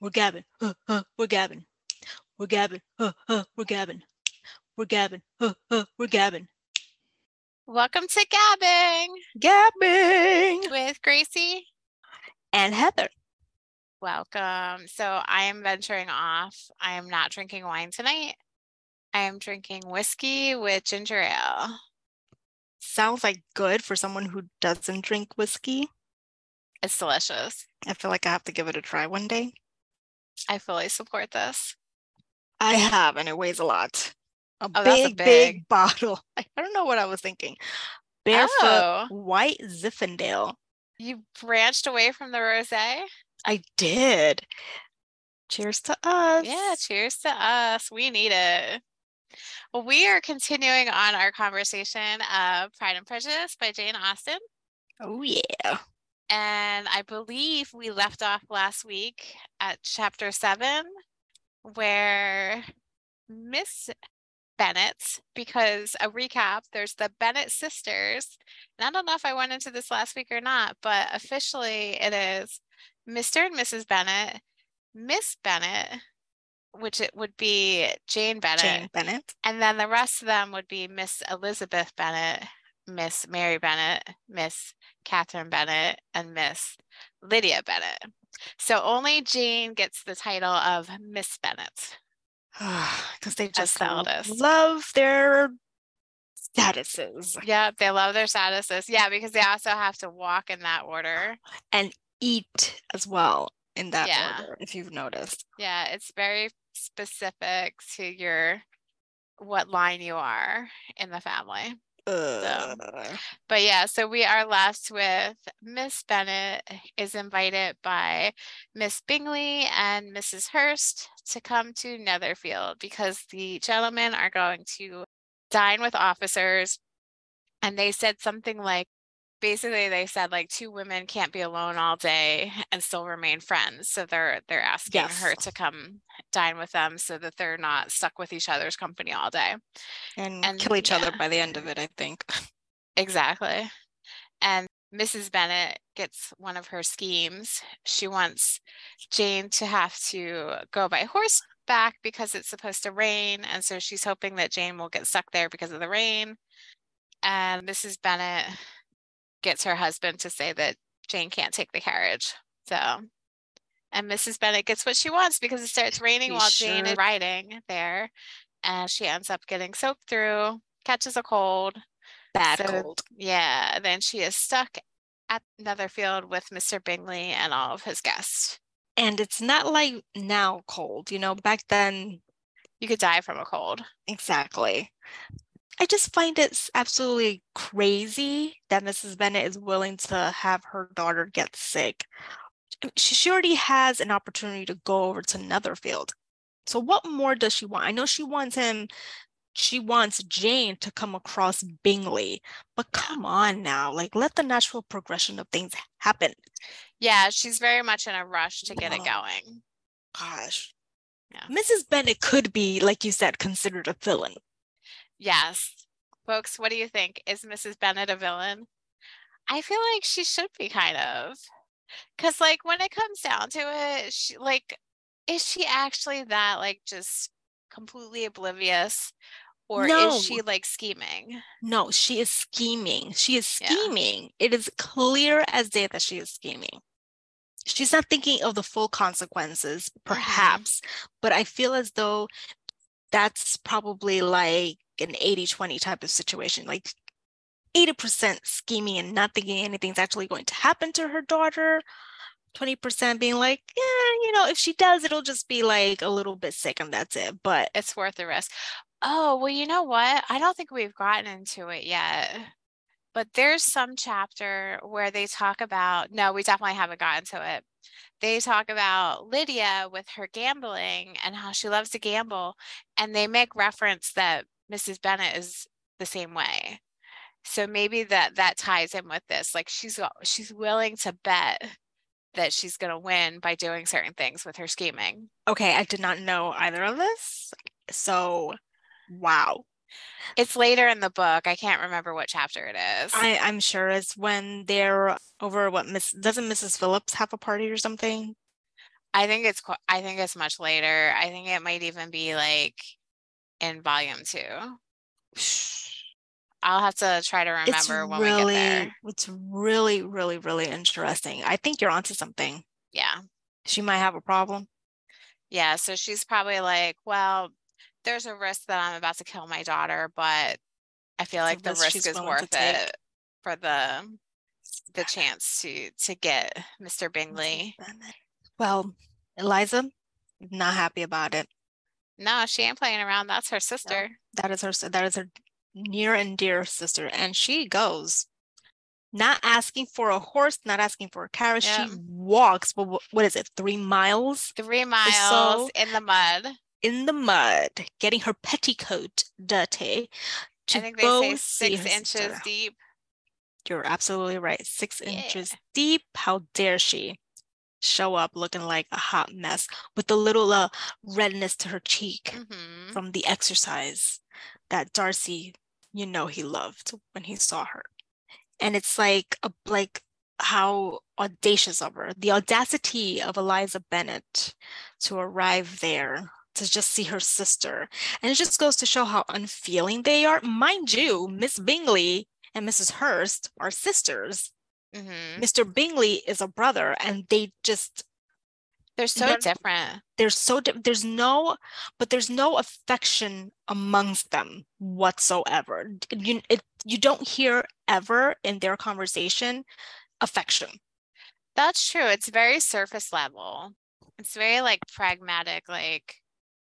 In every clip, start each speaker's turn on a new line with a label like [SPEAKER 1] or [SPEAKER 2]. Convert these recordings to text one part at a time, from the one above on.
[SPEAKER 1] we're gabbing, uh, uh, we're gabbing, we're gabbing, uh, uh, we're gabbing, we're gabbing, uh, uh, we're gabbing.
[SPEAKER 2] Welcome to Gabbing
[SPEAKER 1] Gabbing
[SPEAKER 2] with Greicy.
[SPEAKER 1] and Heather.
[SPEAKER 2] Welcome. So I am venturing off. I am not drinking wine tonight. I am drinking whiskey with ginger ale.
[SPEAKER 1] Sounds like good for someone who doesn't drink whiskey.
[SPEAKER 2] It's delicious.
[SPEAKER 1] I feel like I have to give it a try one day.
[SPEAKER 2] I fully support this.
[SPEAKER 1] I have, and it weighs a lot. Oh, a
[SPEAKER 2] Oh, that's a
[SPEAKER 1] big, big,
[SPEAKER 2] big-
[SPEAKER 1] bottle. I I don't know what I was thinking. Barefoot
[SPEAKER 2] Oh.
[SPEAKER 1] white Zinfandel.
[SPEAKER 2] You branched away from the rosé?
[SPEAKER 1] I did. Cheers to us.
[SPEAKER 2] Yeah, cheers to us. We need it. Well, we are continuing on our conversation of Pride and Prejudice by Jane Austen.
[SPEAKER 1] Oh yeah.
[SPEAKER 2] And I believe we left off last week at chapter seven, where Miss Bennet, because a recap, there's the Bennet sisters. And I don't know if I went into this last week or not, but officially it is Mr. and Mrs. Bennet, Miss Bennet, which it would be Jane Bennet,
[SPEAKER 1] Jane Bennet.
[SPEAKER 2] and then the rest of them would be Miss Elizabeth Bennet, Miss Mary Bennet, Miss Catherine Bennet, and Miss Lydia Bennet. So only Jane gets the title of Miss Bennet
[SPEAKER 1] Because they just
[SPEAKER 2] the eldest.
[SPEAKER 1] love their statuses
[SPEAKER 2] Yeah, they love their statuses. Yeah, because they also have to walk in that order.
[SPEAKER 1] and eat as well in that
[SPEAKER 2] Yeah.
[SPEAKER 1] order, if you've noticed.
[SPEAKER 2] Yeah, it's very specific to your what line you are in the family.
[SPEAKER 1] Ugh.
[SPEAKER 2] But yeah, so we are left with Miss Bennet is invited by Miss Bingley and Mrs. Hurst to come to Netherfield because the gentlemen are going to dine with officers. And they said something like, basically they said like two women can't be alone all day and still remain friends. So they're they're asking her to come dine with them so that they're not stuck with each other's company all day.
[SPEAKER 1] and,
[SPEAKER 2] And-
[SPEAKER 1] kill each other by the end of it, I think.
[SPEAKER 2] Exactly. And Mrs. bennet gets one of her schemes. She wants Jane to have to go by horseback because it's supposed to rain. And so she's hoping that Jane will get stuck there because of the rain. And Mrs. Bennet gets her husband to say that Jane can't take the carriage. So, and Mrs. Bennet gets what she wants because it starts raining while Jane is riding there. And she ends up getting soaked through, catches a cold.
[SPEAKER 1] Bad
[SPEAKER 2] So,
[SPEAKER 1] cold.
[SPEAKER 2] Yeah, then she is stuck at Netherfield with Mr. Bingley and all of his guests.
[SPEAKER 1] And it's not like now cold, you know, back then,
[SPEAKER 2] You could die from a cold.
[SPEAKER 1] exactly. I just find it absolutely crazy that Mrs. Bennet is willing to have her daughter get sick. She, already has an opportunity to go over to Netherfield. So what more does she want? I know she wants him, she wants Jane to come across Bingley, but come on now, like let the natural progression of things happen.
[SPEAKER 2] Yeah, she's very much in a rush to get it going.
[SPEAKER 1] Gosh.
[SPEAKER 2] Yeah.
[SPEAKER 1] Mrs. Bennet could be, like you said, considered a villain.
[SPEAKER 2] Yes. Folks, what do you think? Is Mrs. Bennet a villain? I feel like she should be kind of. Cause like when it comes down to it, she like is she actually that like just completely oblivious? Or
[SPEAKER 1] No.
[SPEAKER 2] is she like scheming?
[SPEAKER 1] No, she is scheming. She is
[SPEAKER 2] Yeah.
[SPEAKER 1] scheming. It is clear as day that she is scheming. She's not thinking of the full consequences, mm-hmm. perhaps, but I feel as though that's probably like an 80 20 type of situation. Like 80% scheming and not thinking anything's actually going to happen to her daughter. 20% being like, yeah, you know, if she does, it'll just be like a little bit sick and that's it. But
[SPEAKER 2] it's worth the risk. Oh, well, you know what? I don't think we've gotten into it yet. But there's some chapter where they talk about, no, we definitely haven't gotten to it. They talk about Lydia with her gambling and how she loves to gamble. And they make reference that Mrs. Bennet is the same way. So maybe that that ties in with this. Like she's she's willing to bet that she's going to win by doing certain things with her scheming.
[SPEAKER 1] okay, I did not know either of this. So, wow.
[SPEAKER 2] It's later in the book. I can't remember what chapter it is.
[SPEAKER 1] I, I'm sure it's when they're over what Miss doesn't Mrs. Phillips have a party or something?
[SPEAKER 2] I think it's I think it's much later. I think it might even be like in volume two. I'll have to try to
[SPEAKER 1] It's
[SPEAKER 2] remember when we get
[SPEAKER 1] really,
[SPEAKER 2] there.
[SPEAKER 1] it's really, really, really interesting. I think you're onto something.
[SPEAKER 2] Yeah.
[SPEAKER 1] She might have a problem.
[SPEAKER 2] Yeah. So she's probably like, well, there's a risk that I'm about to kill my daughter, but I feel like the
[SPEAKER 1] risk
[SPEAKER 2] is worth
[SPEAKER 1] take.
[SPEAKER 2] it for the the chance to to get Mr. Bingley.
[SPEAKER 1] Well, Eliza, not happy about it.
[SPEAKER 2] No, she ain't playing around. That's her sister.
[SPEAKER 1] That is her. That is her near and dear sister, and she goes, not asking for a horse, not asking for a carriage.
[SPEAKER 2] Yeah.
[SPEAKER 1] She walks. What is it? Three miles
[SPEAKER 2] Three miles
[SPEAKER 1] so-
[SPEAKER 2] in the mud.
[SPEAKER 1] in the mud, getting her petticoat dirty to
[SPEAKER 2] I think they
[SPEAKER 1] go
[SPEAKER 2] say six inches
[SPEAKER 1] sister.
[SPEAKER 2] deep.
[SPEAKER 1] You're absolutely right. Six
[SPEAKER 2] Yeah.
[SPEAKER 1] inches deep. How dare she show up looking like a hot mess with a little uh, redness to her cheek
[SPEAKER 2] hmm
[SPEAKER 1] from the exercise that Darcy, you know, he loved when he saw her. And it's like a like how audacious of her, the audacity of Eliza Bennet to arrive there to just see her sister. And it just goes to show how unfeeling they are. Mind you, Miss Bingley and Mrs. Hurst are sisters.
[SPEAKER 2] Hmm
[SPEAKER 1] Mr. Bingley is a brother, and they just
[SPEAKER 2] They're so
[SPEAKER 1] None-
[SPEAKER 2] different.
[SPEAKER 1] they're so di- there's no but there's no affection amongst them whatsoever you it, you don't hear ever in their conversation affection
[SPEAKER 2] That's true. It's very surface level. It's very like pragmatic, like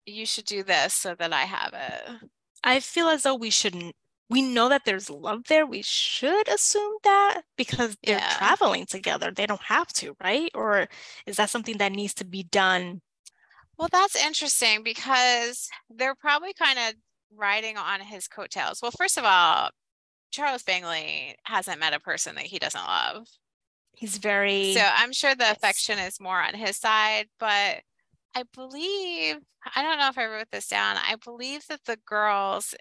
[SPEAKER 2] you should do this so that I have it.
[SPEAKER 1] i feel as though we shouldn't we know that there's love there we should assume that because they're
[SPEAKER 2] Yeah.
[SPEAKER 1] traveling together they don't have to right or is that something that needs to be done
[SPEAKER 2] Well, that's interesting because they're probably kind of riding on his coattails. Well, first of all, Charles Bingley hasn't met a person that he doesn't love.
[SPEAKER 1] he's very
[SPEAKER 2] So I'm sure the
[SPEAKER 1] Yes.
[SPEAKER 2] affection is more on his side, but I believe, I don't know if I wrote this down. I believe that the girls,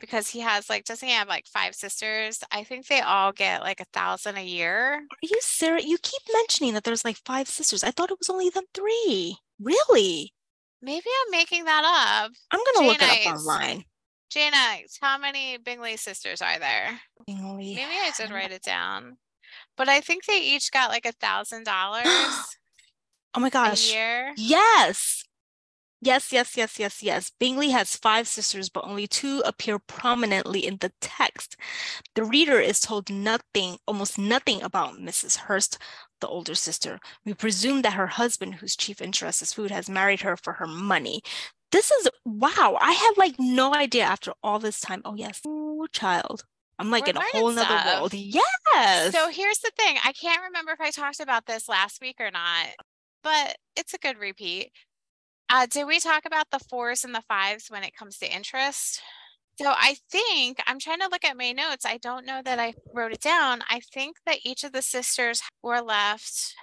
[SPEAKER 2] because he has like, doesn't he have like five sisters? I think they all get like a thousand a year.
[SPEAKER 1] are you serious you keep mentioning that there's like five sisters i thought it was only them three really
[SPEAKER 2] Maybe I'm making that up.
[SPEAKER 1] i'm gonna look it up online
[SPEAKER 2] Jana, how many Bingley sisters are there?
[SPEAKER 1] Bingley
[SPEAKER 2] Maybe I did write it down. But I think they each got like a thousand dollars
[SPEAKER 1] Oh my gosh.
[SPEAKER 2] a year.
[SPEAKER 1] Yes. Yes, yes, yes, yes, yes. Bingley has five sisters, but only two appear prominently in the text. The reader is told nothing, almost nothing about Mrs. Hurst, the older sister. We presume that her husband, whose chief interest is food, has married her for her money. This is wow. I had like no idea after all this time. Oh yes, Ooh, child. I'm like
[SPEAKER 2] We're
[SPEAKER 1] in a whole nother world. Yes.
[SPEAKER 2] So here's the thing. I can't remember if I talked about this last week or not, but it's a good repeat. Uh, did we talk about the fours and the fives when it comes to interest? So I think I'm trying to look at my notes. I don't know that I wrote it down. I think that each of the sisters were left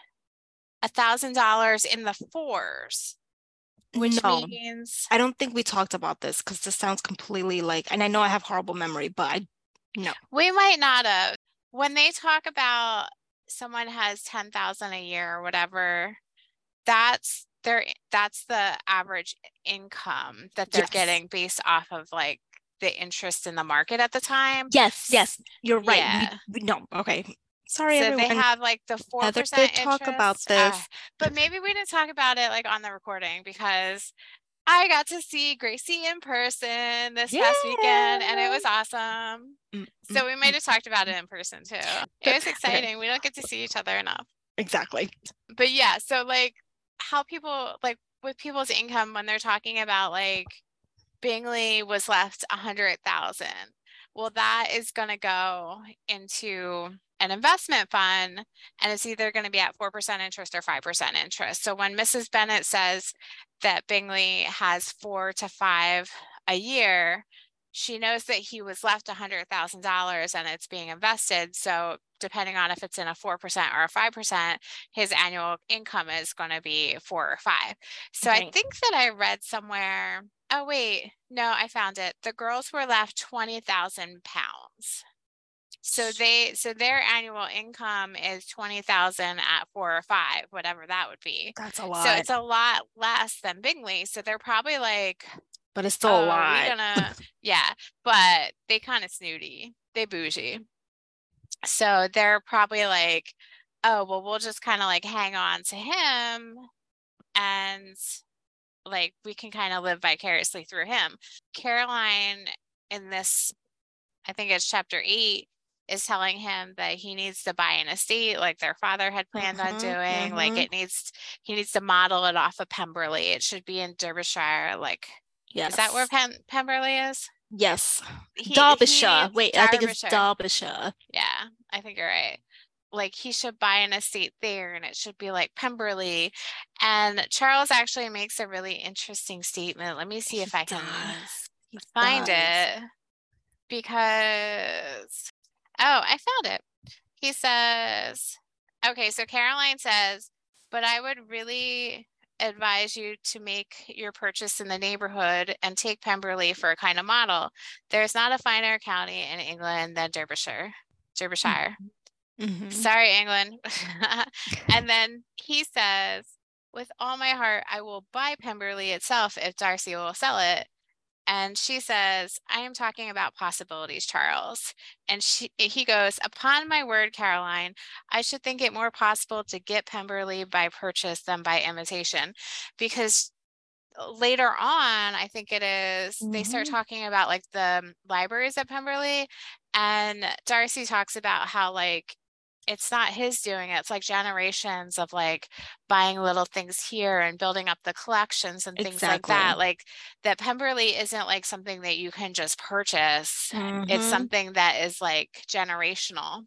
[SPEAKER 2] a thousand dollars in the fours, which
[SPEAKER 1] no.
[SPEAKER 2] means
[SPEAKER 1] I don't think we talked about this because this sounds completely like, and I know I have horrible memory, but I no.
[SPEAKER 2] We might not have. When they talk about someone has 10,000 a year or whatever, that's their that's the average income that they're
[SPEAKER 1] Yes.
[SPEAKER 2] getting based off of like the interest in the market at the time.
[SPEAKER 1] Yes, yes, you're right.
[SPEAKER 2] Yeah.
[SPEAKER 1] We, no, okay. Sorry,
[SPEAKER 2] So
[SPEAKER 1] everyone.
[SPEAKER 2] they have like the four
[SPEAKER 1] Heather
[SPEAKER 2] percent
[SPEAKER 1] talk about this.
[SPEAKER 2] but maybe we didn't talk about it like on the recording because I got to see Greicy in person this past weekend and it was awesome.
[SPEAKER 1] Mm,
[SPEAKER 2] So
[SPEAKER 1] mm,
[SPEAKER 2] we might
[SPEAKER 1] mm,
[SPEAKER 2] have talked about it in person too. It was
[SPEAKER 1] Okay.
[SPEAKER 2] exciting. We don't get to see each other enough.
[SPEAKER 1] exactly.
[SPEAKER 2] But yeah, so like how people like with people's income when they're talking about like Bingley was left a hundred thousand. Well, that is gonna go into an investment fund and it's either going to be at 4% interest or 5% interest. So when Mrs. Bennet says that Bingley has four to five a year, she knows that he was left $100,000 and it's being invested. So depending on if it's in a 4% or a 5%, his annual income is going to be four or five. So I think that I read somewhere, oh, wait, no, I found it. The girls were left 20,000 pounds. So they so their annual income is twenty thousand at four or five, whatever that would be.
[SPEAKER 1] That's a lot.
[SPEAKER 2] So it's a lot less than Bingley. So they're probably like,
[SPEAKER 1] but it's still
[SPEAKER 2] oh,
[SPEAKER 1] a lot.
[SPEAKER 2] Gonna yeah, but they kind of snooty. They bougie. So they're probably like, oh well, we'll just kind of like hang on to him and like we can kind of live vicariously through him. Caroline in this, I think it's chapter eight, is telling him that he needs to buy an estate like their father had planned on
[SPEAKER 1] Mhm,
[SPEAKER 2] doing. Like
[SPEAKER 1] mhm.
[SPEAKER 2] it needs, he needs to model it off of Pemberley. It should be in Derbyshire. Like,
[SPEAKER 1] yes.
[SPEAKER 2] is that where Pem- Pemberley is?
[SPEAKER 1] Yes.
[SPEAKER 2] He-
[SPEAKER 1] Derbyshire.
[SPEAKER 2] he-
[SPEAKER 1] Wait, I think it's
[SPEAKER 2] Derbyshire.
[SPEAKER 1] Derbyshire.
[SPEAKER 2] Yeah, I think you're right. Like he should buy an estate there and it should be like Pemberley. And Charles actually makes a really interesting statement. Let me see if
[SPEAKER 1] He
[SPEAKER 2] I can
[SPEAKER 1] does. He
[SPEAKER 2] find
[SPEAKER 1] does.
[SPEAKER 2] it because oh, I found it. He says, okay, so Caroline says, but I would really advise you to make your purchase in the neighborhood and take Pemberley for a kind of model. There's not a finer county in England than Derbyshire. Derbyshire.
[SPEAKER 1] Mhm.
[SPEAKER 2] Sorry, England. and then he says, with all my heart, I will buy Pemberley itself if Darcy will sell it. And she says, I am talking about possibilities, Charles. And she, he goes, Upon my word, Caroline, I should think it more possible to get Pemberley by purchase than by imitation. Because later on, I think it is, they start
[SPEAKER 1] Mhm.
[SPEAKER 2] talking about like the libraries at Pemberley. And Darcy talks about how like it's not his doing it. It's like generations of like buying little things here and building up the collections and things like that. Like that Pemberley isn't like something that you can just purchase. It's
[SPEAKER 1] Mhm.
[SPEAKER 2] something that is like generational.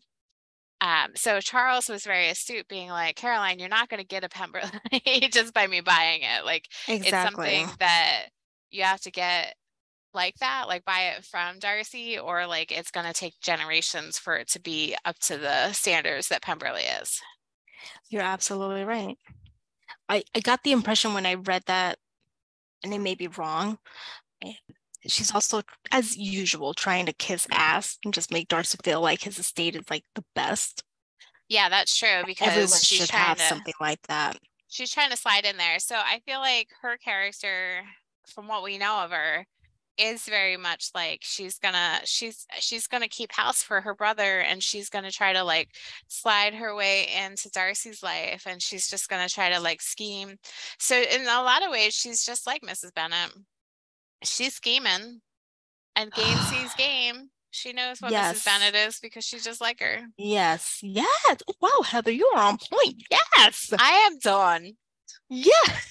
[SPEAKER 2] Um, so Charles was very astute, being like, Caroline, you're not going to get a Pemberley just by me buying it. Like it's something that you have to get like that, like buy it from Darcy, or like it's going to take generations for it to be up to the standards that Pemberley is.
[SPEAKER 1] You're absolutely right. I, I got the impression when I read that, and it may be wrong. eh, She's also, as usual, trying to kiss ass and just make Darcy feel like his estate is like the best.
[SPEAKER 2] Yeah, that's true because
[SPEAKER 1] Everyone
[SPEAKER 2] she's
[SPEAKER 1] should have
[SPEAKER 2] to
[SPEAKER 1] something like that.
[SPEAKER 2] she's trying to slide in there. So I feel like her character, from what we know of her, is very much like she's gonna she's she's gonna keep house for her brother and she's gonna try to like slide her way into Darcy's life and she's just gonna try to like scheme. So in a lot of ways, she's just like Mrs. Bennet. She's scheming and game sees game. She knows what
[SPEAKER 1] Yes.
[SPEAKER 2] Mrs. Bennet is because she's just like her.
[SPEAKER 1] Yes, yes. Wow, Heather, you are on point. Yes,
[SPEAKER 2] I am done.
[SPEAKER 1] yes.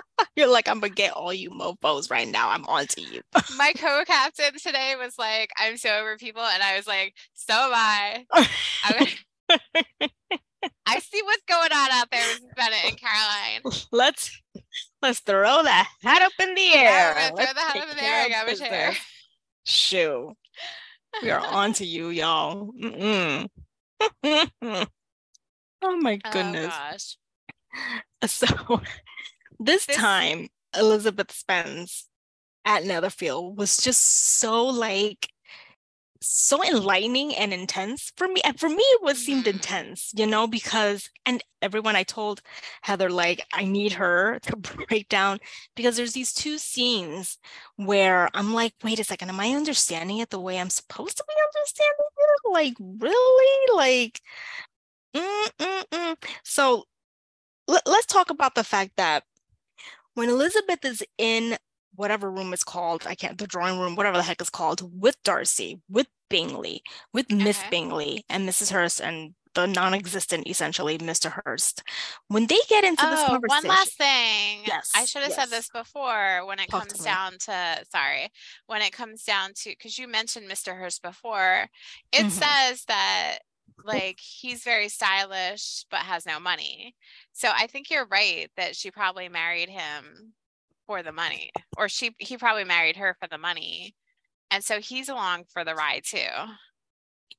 [SPEAKER 1] You're like, I'm gonna get all you mofos right now. I'm on to you.
[SPEAKER 2] my co-captain today was like, I'm so over people, and I was like, so am I. I'm- see what's going on out there, Mrs. Bennet and Caroline.
[SPEAKER 1] let's let's throw that hat up in the air.
[SPEAKER 2] throw the hat up in the air I got my chair.
[SPEAKER 1] Shoo. We are on to you, y'all. Oh my
[SPEAKER 2] Oh
[SPEAKER 1] goodness.
[SPEAKER 2] gosh.
[SPEAKER 1] So this,
[SPEAKER 2] This-
[SPEAKER 1] time Elizabeth Spence at Netherfield was just so like so enlightening and intense for me. And for me, it was seemed
[SPEAKER 2] Mhm.
[SPEAKER 1] intense, you know, because and everyone I told Heather, like, I need her to break down because there's these two scenes where I'm like, wait a second, am I understanding it the way I'm supposed to be understanding it? Like, really? Like, mm, mm, mm. so let, let's talk about the fact that when Elizabeth is in whatever room it's called, I can't, the drawing room, whatever the heck it's called, with Darcy, with Bingley, with Miss
[SPEAKER 2] Okay.
[SPEAKER 1] Bingley and Mrs. Hurst and the non-existent, essentially, Mr. Hurst. When they get into this
[SPEAKER 2] Oh,
[SPEAKER 1] conversation,
[SPEAKER 2] one last thing.
[SPEAKER 1] Yes, I
[SPEAKER 2] should have said this before when it
[SPEAKER 1] Talk
[SPEAKER 2] comes
[SPEAKER 1] to
[SPEAKER 2] down to, sorry, when it comes down to, because you mentioned Mr. Hurst before, it
[SPEAKER 1] Mhm.
[SPEAKER 2] says that like he's very stylish but has no money. So I think you're right that she probably married him for the money, or she he probably married her for the money. And so he's along for the ride too.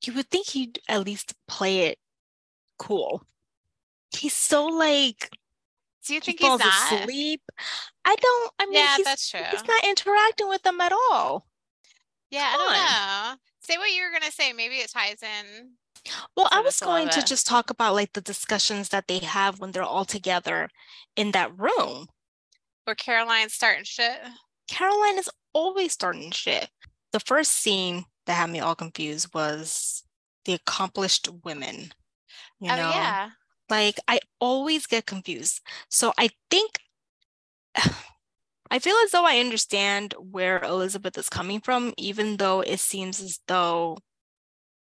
[SPEAKER 1] you would think he'd at least play it cool. He's so like
[SPEAKER 2] Do you
[SPEAKER 1] he
[SPEAKER 2] think he's
[SPEAKER 1] falls
[SPEAKER 2] not?
[SPEAKER 1] asleep. I don't. I mean,
[SPEAKER 2] Yeah,
[SPEAKER 1] he's
[SPEAKER 2] that's true.
[SPEAKER 1] he's not interacting with them at all.
[SPEAKER 2] Yeah, I don't
[SPEAKER 1] on.
[SPEAKER 2] know. say what you were gonna say. Maybe it ties in.
[SPEAKER 1] Well,
[SPEAKER 2] to
[SPEAKER 1] I was going to just talk about like the discussions that they have when they're all together in that room.
[SPEAKER 2] Where Caroline's starting shit.
[SPEAKER 1] Caroline is always starting shit. The first scene that had me all confused was the accomplished women. You
[SPEAKER 2] oh
[SPEAKER 1] know,
[SPEAKER 2] yeah.
[SPEAKER 1] like I always get confused. So I think I feel as though I understand where Elizabeth is coming from, even though it seems as though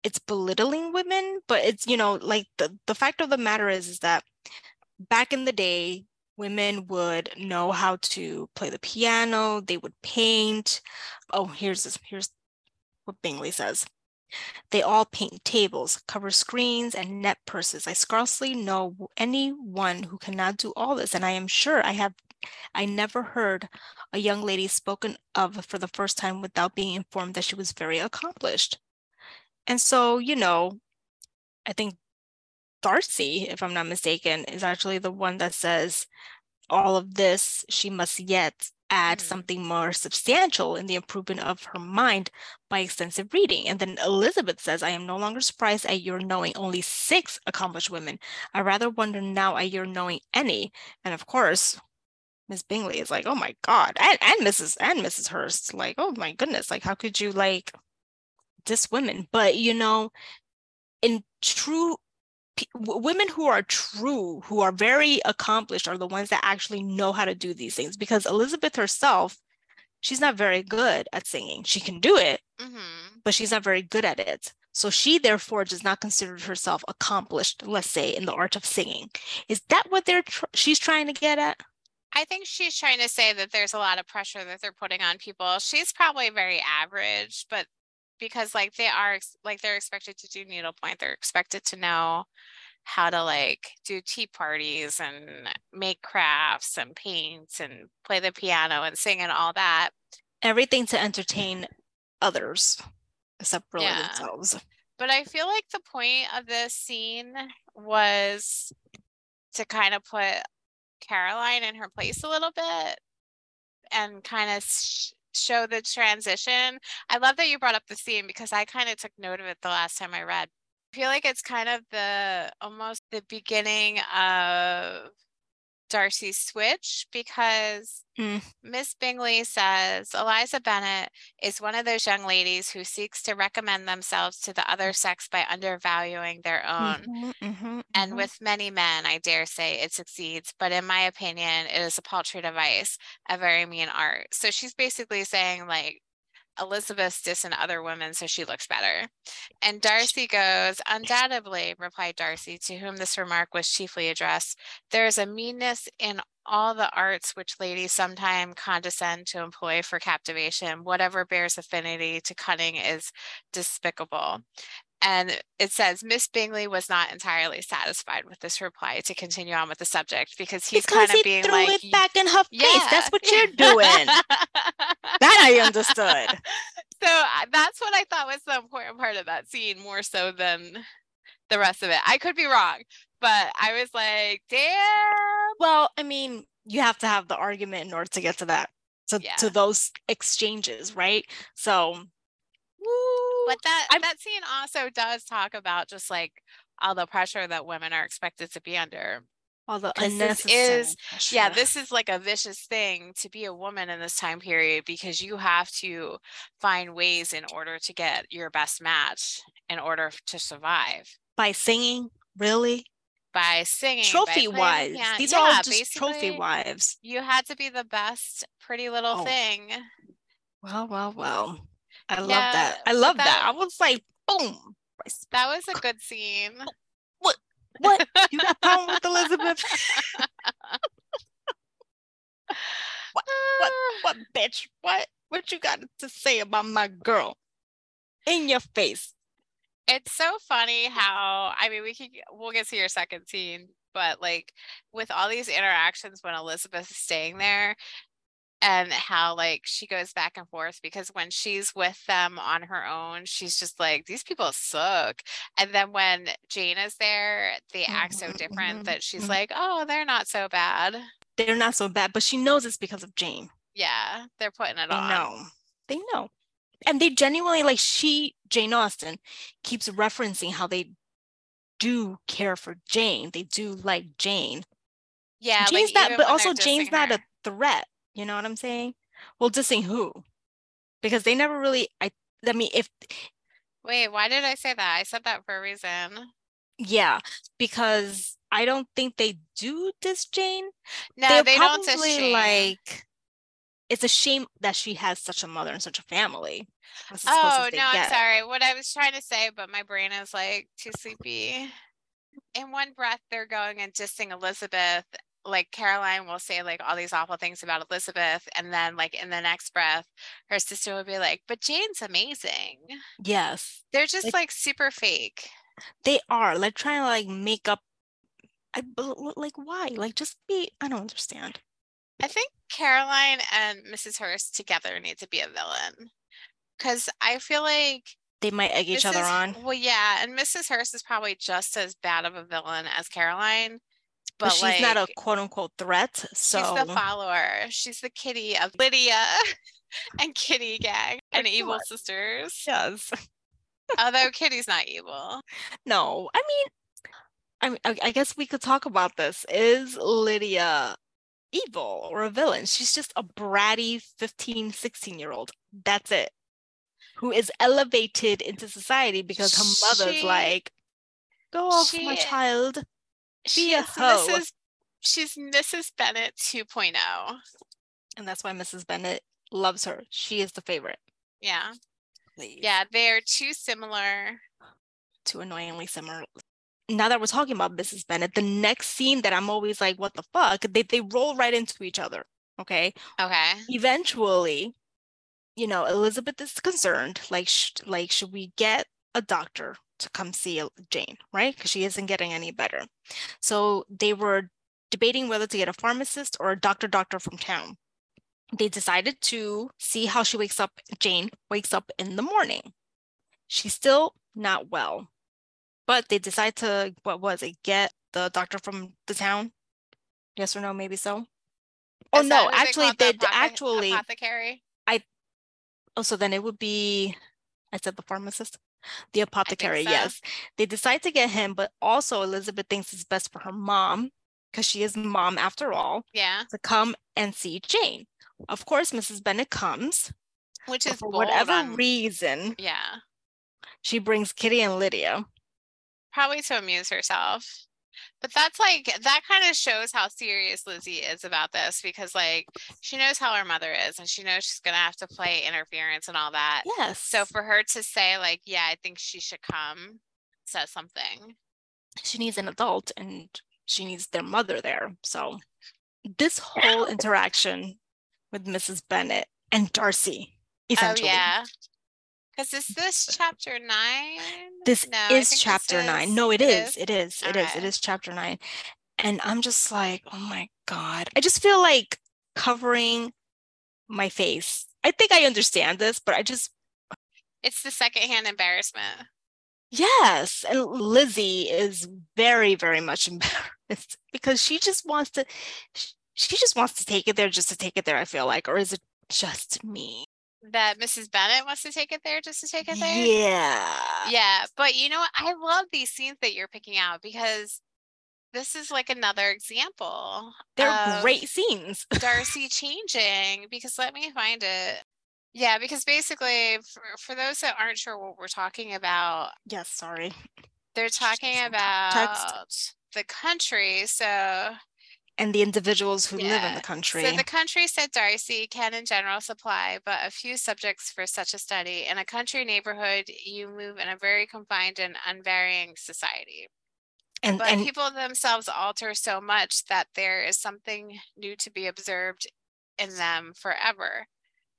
[SPEAKER 1] it's belittling women. But it's, you know, like the, the fact of the matter is, is that back in the day, women would know how to play the piano, they would paint. Oh, here's this, here's what Bingley says. They all paint tables, cover screens, and net purses. I scarcely know anyone who cannot do all this, and I am sure I have I never heard a young lady spoken of for the first time without being informed that she was very accomplished. And so, you know, I think Darcy, if I'm not mistaken, is actually the one that says all of this, she must yet add
[SPEAKER 2] Mhm.
[SPEAKER 1] something more substantial in the improvement of her mind by extensive reading. And then Elizabeth says, I am no longer surprised at your knowing only six accomplished women. I rather wonder now at your knowing any. And of course, Miss Bingley is like, oh my God. And and Mrs. and Mrs. Hurst, like, oh my goodness, like how could you like diss women? But you know, in true women who are true, who are very accomplished, are the ones that actually know how to do these things. Because Elizabeth herself, she's not very good at singing. She can do it,
[SPEAKER 2] hmm
[SPEAKER 1] but she's not very good at it. So she therefore does not consider herself accomplished, let's say, in the art of singing. Is that what they're tr- she's trying to get at?
[SPEAKER 2] I think she's trying to say that there's a lot of pressure that they're putting on people. She's probably very average, but because like they are like they're expected to do needlepoint, they're expected to know how to like do tea parties and make crafts and paint and play the piano and sing and all that.
[SPEAKER 1] Everything to entertain others, except really
[SPEAKER 2] Yeah.
[SPEAKER 1] themselves.
[SPEAKER 2] But I feel like the point of this scene was to kind of put Caroline in her place a little bit and kind of sh- show the transition. I love that you brought up the scene because I kind of took note of it the last time I read. I feel like it's kind of the almost the beginning of Darcy's switch because
[SPEAKER 1] Mm.
[SPEAKER 2] Miss Bingley says Eliza Bennet is one of those young ladies who seeks to recommend themselves to the other sex by undervaluing their own.
[SPEAKER 1] Mhm, mhm,
[SPEAKER 2] And
[SPEAKER 1] mhm.
[SPEAKER 2] with many men, I dare say it succeeds, but in my opinion, it is a paltry device, a very mean art. So she's basically saying, like, Elizabeth's dissing other women, so she looks better. And Darcy goes, Undoubtedly, replied Darcy, to whom this remark was chiefly addressed, there is a meanness in all the arts which ladies sometimes condescend to employ for captivation. Whatever bears affinity to cunning is despicable. And it says Miss Bingley was not entirely satisfied with this reply to continue on with the subject because he's
[SPEAKER 1] because
[SPEAKER 2] kind of
[SPEAKER 1] he
[SPEAKER 2] being
[SPEAKER 1] threw
[SPEAKER 2] like,
[SPEAKER 1] it back in her face. That's what you're doing. that I understood.
[SPEAKER 2] so that's what I thought was the important part of that scene, more so than the rest of it. I could be wrong, but I was like, damn.
[SPEAKER 1] Well, I mean, you have to have the argument in order to get to that, to,
[SPEAKER 2] Yeah.
[SPEAKER 1] to those exchanges, right? So, woo,
[SPEAKER 2] But that
[SPEAKER 1] I'm-
[SPEAKER 2] that scene also does talk about just like all the pressure that women are expected to be under.
[SPEAKER 1] all the
[SPEAKER 2] 'cause this
[SPEAKER 1] unnecessary
[SPEAKER 2] is- Yeah, this is like a vicious thing to be a woman in this time period because you have to find ways in order to get your best match in order to survive.
[SPEAKER 1] by singing, really?
[SPEAKER 2] By singing,
[SPEAKER 1] Trophy
[SPEAKER 2] the
[SPEAKER 1] wives.
[SPEAKER 2] piano-
[SPEAKER 1] These
[SPEAKER 2] yeah,
[SPEAKER 1] are all just trophy wives.
[SPEAKER 2] You had to be the best pretty little
[SPEAKER 1] Oh.
[SPEAKER 2] thing.
[SPEAKER 1] Well, well, well. I love that. I love that.
[SPEAKER 2] that-
[SPEAKER 1] I was like, boom.
[SPEAKER 2] That was a good scene.
[SPEAKER 1] What? What? You got a problem with Elizabeth? what, what, what, bitch? What? What you got to say about my girl? In your face.
[SPEAKER 2] It's so funny how I mean we can we'll get to your second scene, but like with all these interactions when Elizabeth is staying there and how like she goes back and forth because when she's with them on her own, she's just like, these people suck. And then when Jane is there, they act so different
[SPEAKER 1] mhm,
[SPEAKER 2] that she's
[SPEAKER 1] mhm.
[SPEAKER 2] like, oh, they're not so bad.
[SPEAKER 1] They're not so bad, but she knows it's because of Jane.
[SPEAKER 2] Yeah, they're putting it
[SPEAKER 1] They
[SPEAKER 2] on.
[SPEAKER 1] no They know. And they genuinely like she, Jane Austen, keeps referencing how they do care for Jane. They do like Jane.
[SPEAKER 2] Yeah,
[SPEAKER 1] Jane's
[SPEAKER 2] like,
[SPEAKER 1] not, but also Jane's not
[SPEAKER 2] her.
[SPEAKER 1] a threat. You know what I'm saying? Well, dissing who? Because they never really. I. I mean, if
[SPEAKER 2] Wait, why did I say that? I said that for a reason.
[SPEAKER 1] yeah, because I don't think they do diss Jane.
[SPEAKER 2] No,
[SPEAKER 1] They're
[SPEAKER 2] they don't diss
[SPEAKER 1] probably
[SPEAKER 2] Jane.
[SPEAKER 1] like. It's a shame that she has such a mother and such a family. That's as close
[SPEAKER 2] Oh no, I'm
[SPEAKER 1] get.
[SPEAKER 2] sorry. What I was trying to say, but my brain is like too sleepy. In one breath, they're going and dissing Elizabeth. Like Caroline will say like all these awful things about Elizabeth, and then like in the next breath, her sister will be like, "But Jane's amazing."
[SPEAKER 1] Yes,
[SPEAKER 2] They're just
[SPEAKER 1] Like-
[SPEAKER 2] like super fake.
[SPEAKER 1] they are like trying to like make up. I like why? Like just be. I don't understand.
[SPEAKER 2] I think Caroline and Mrs. Hurst together need to be a villain. Cause I feel like
[SPEAKER 1] They might egg each other on,
[SPEAKER 2] Well, yeah, and Mrs. Hurst is probably just as bad of a villain as Caroline,
[SPEAKER 1] but,
[SPEAKER 2] but,
[SPEAKER 1] she's
[SPEAKER 2] like
[SPEAKER 1] not a quote unquote threat. So
[SPEAKER 2] she's the follower. She's the kitty of Lydia and Kitty gang and evil sisters.
[SPEAKER 1] yes.
[SPEAKER 2] Although Kitty's not evil.
[SPEAKER 1] No, I mean, I mean, I guess we could talk about this. Is Lydia evil or a villain? She's just a bratty 15, 16 year old. That's it. Who is elevated into society because her mother's
[SPEAKER 2] She-
[SPEAKER 1] like, go off, my child.
[SPEAKER 2] She
[SPEAKER 1] a
[SPEAKER 2] is
[SPEAKER 1] hoe.
[SPEAKER 2] Mrs. She's Mrs. Bennet oh. 2.0.
[SPEAKER 1] And that's why Mrs. Bennet loves her. She is the favorite.
[SPEAKER 2] Yeah.
[SPEAKER 1] Please.
[SPEAKER 2] Yeah, they're too similar.
[SPEAKER 1] Too annoyingly similar. Now that we're talking about Mrs. Bennet, the next scene that I'm always like, what the fuck? They they roll right into each other. Okay.
[SPEAKER 2] Okay.
[SPEAKER 1] eventually you know elizabeth is concerned like sh- like should we get a doctor to come see jane right? Because she isn't getting any better. So they were debating whether to get a pharmacist or a doctor doctor from town. They decided to see how she wakes up jane wakes up in the morning. She's still not well but they decide to what was it get the doctor from the town? Yes or no maybe so? Oh
[SPEAKER 2] Is
[SPEAKER 1] no
[SPEAKER 2] they
[SPEAKER 1] actually
[SPEAKER 2] the
[SPEAKER 1] they
[SPEAKER 2] apothe-
[SPEAKER 1] actually
[SPEAKER 2] apothecary.
[SPEAKER 1] I oh, so then it would be, I said the pharmacist, the apothecary,
[SPEAKER 2] so.
[SPEAKER 1] yes. They decide to get him, but also Elizabeth thinks it's best for her mom, because she is mom after all,
[SPEAKER 2] Yeah,
[SPEAKER 1] to come and see Jane. Of course, Mrs. Bennet comes.
[SPEAKER 2] which is
[SPEAKER 1] for whatever
[SPEAKER 2] on-
[SPEAKER 1] reason,
[SPEAKER 2] yeah,
[SPEAKER 1] she brings Kitty and Lydia.
[SPEAKER 2] probably to amuse herself. But that's like that kind of shows how serious Lizzie is about this because like she knows how her mother is and she knows she's gonna have to play interference and all that.
[SPEAKER 1] Yes.
[SPEAKER 2] So for her to say like, yeah, I think she should come, says something.
[SPEAKER 1] she needs an adult and she needs their mother there. So this whole interaction with Mrs. Bennet and Darcy, oh, essentially.
[SPEAKER 2] Oh yeah. Cause is this chapter nine?
[SPEAKER 1] This
[SPEAKER 2] No,
[SPEAKER 1] is
[SPEAKER 2] think this
[SPEAKER 1] chapter nine.
[SPEAKER 2] is-
[SPEAKER 1] No, it is. It is. It is. It is chapter nine. And I'm just like, oh my God. I just feel like covering my face. I think I understand this, but I just,
[SPEAKER 2] It's the secondhand embarrassment.
[SPEAKER 1] yes. And Lizzie is very, very much embarrassed because she just wants to, she just wants to take it there just to take it there, I feel like. Or is it just me?
[SPEAKER 2] That Mrs. Bennet wants to take it there just to take it there.
[SPEAKER 1] Yeah.
[SPEAKER 2] Yeah, but you know what? I love these scenes that you're picking out because this is like another example.
[SPEAKER 1] They're great scenes.
[SPEAKER 2] Darcy changing because let me find it. Yeah, because basically, for, for those that aren't sure what we're talking about,
[SPEAKER 1] Yes, sorry.
[SPEAKER 2] they're talking about
[SPEAKER 1] context.
[SPEAKER 2] the country. So,
[SPEAKER 1] And the individuals who live in the country.
[SPEAKER 2] so the country said Darcy can in general supply but a few subjects for such a study. In a country neighborhood, you move in a very confined and unvarying society.
[SPEAKER 1] and,
[SPEAKER 2] But
[SPEAKER 1] and
[SPEAKER 2] people themselves alter so much that there is something new to be observed in them forever.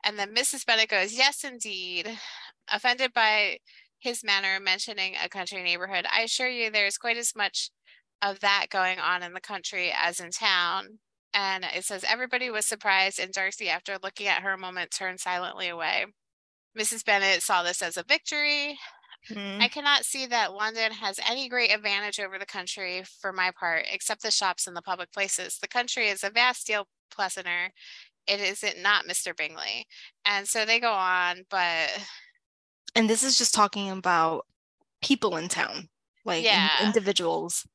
[SPEAKER 2] And then Mrs. Bennet goes, Yes, indeed. Offended by his manner mentioning a country neighborhood, I assure you there is quite as much of that going on in the country as in town. And it says, Everybody was surprised, and Darcy, after looking at her a moment, turned silently away. Mrs. Bennet saw this as a victory,
[SPEAKER 1] Mhm.
[SPEAKER 2] I cannot see that London has any great advantage over the country for my part, except the shops and the public places. The country is a vast deal pleasanter it isn't not Mr. Bingley. And so they go on, but
[SPEAKER 1] and this is just talking about people in town, like
[SPEAKER 2] Yeah.
[SPEAKER 1] in- individuals.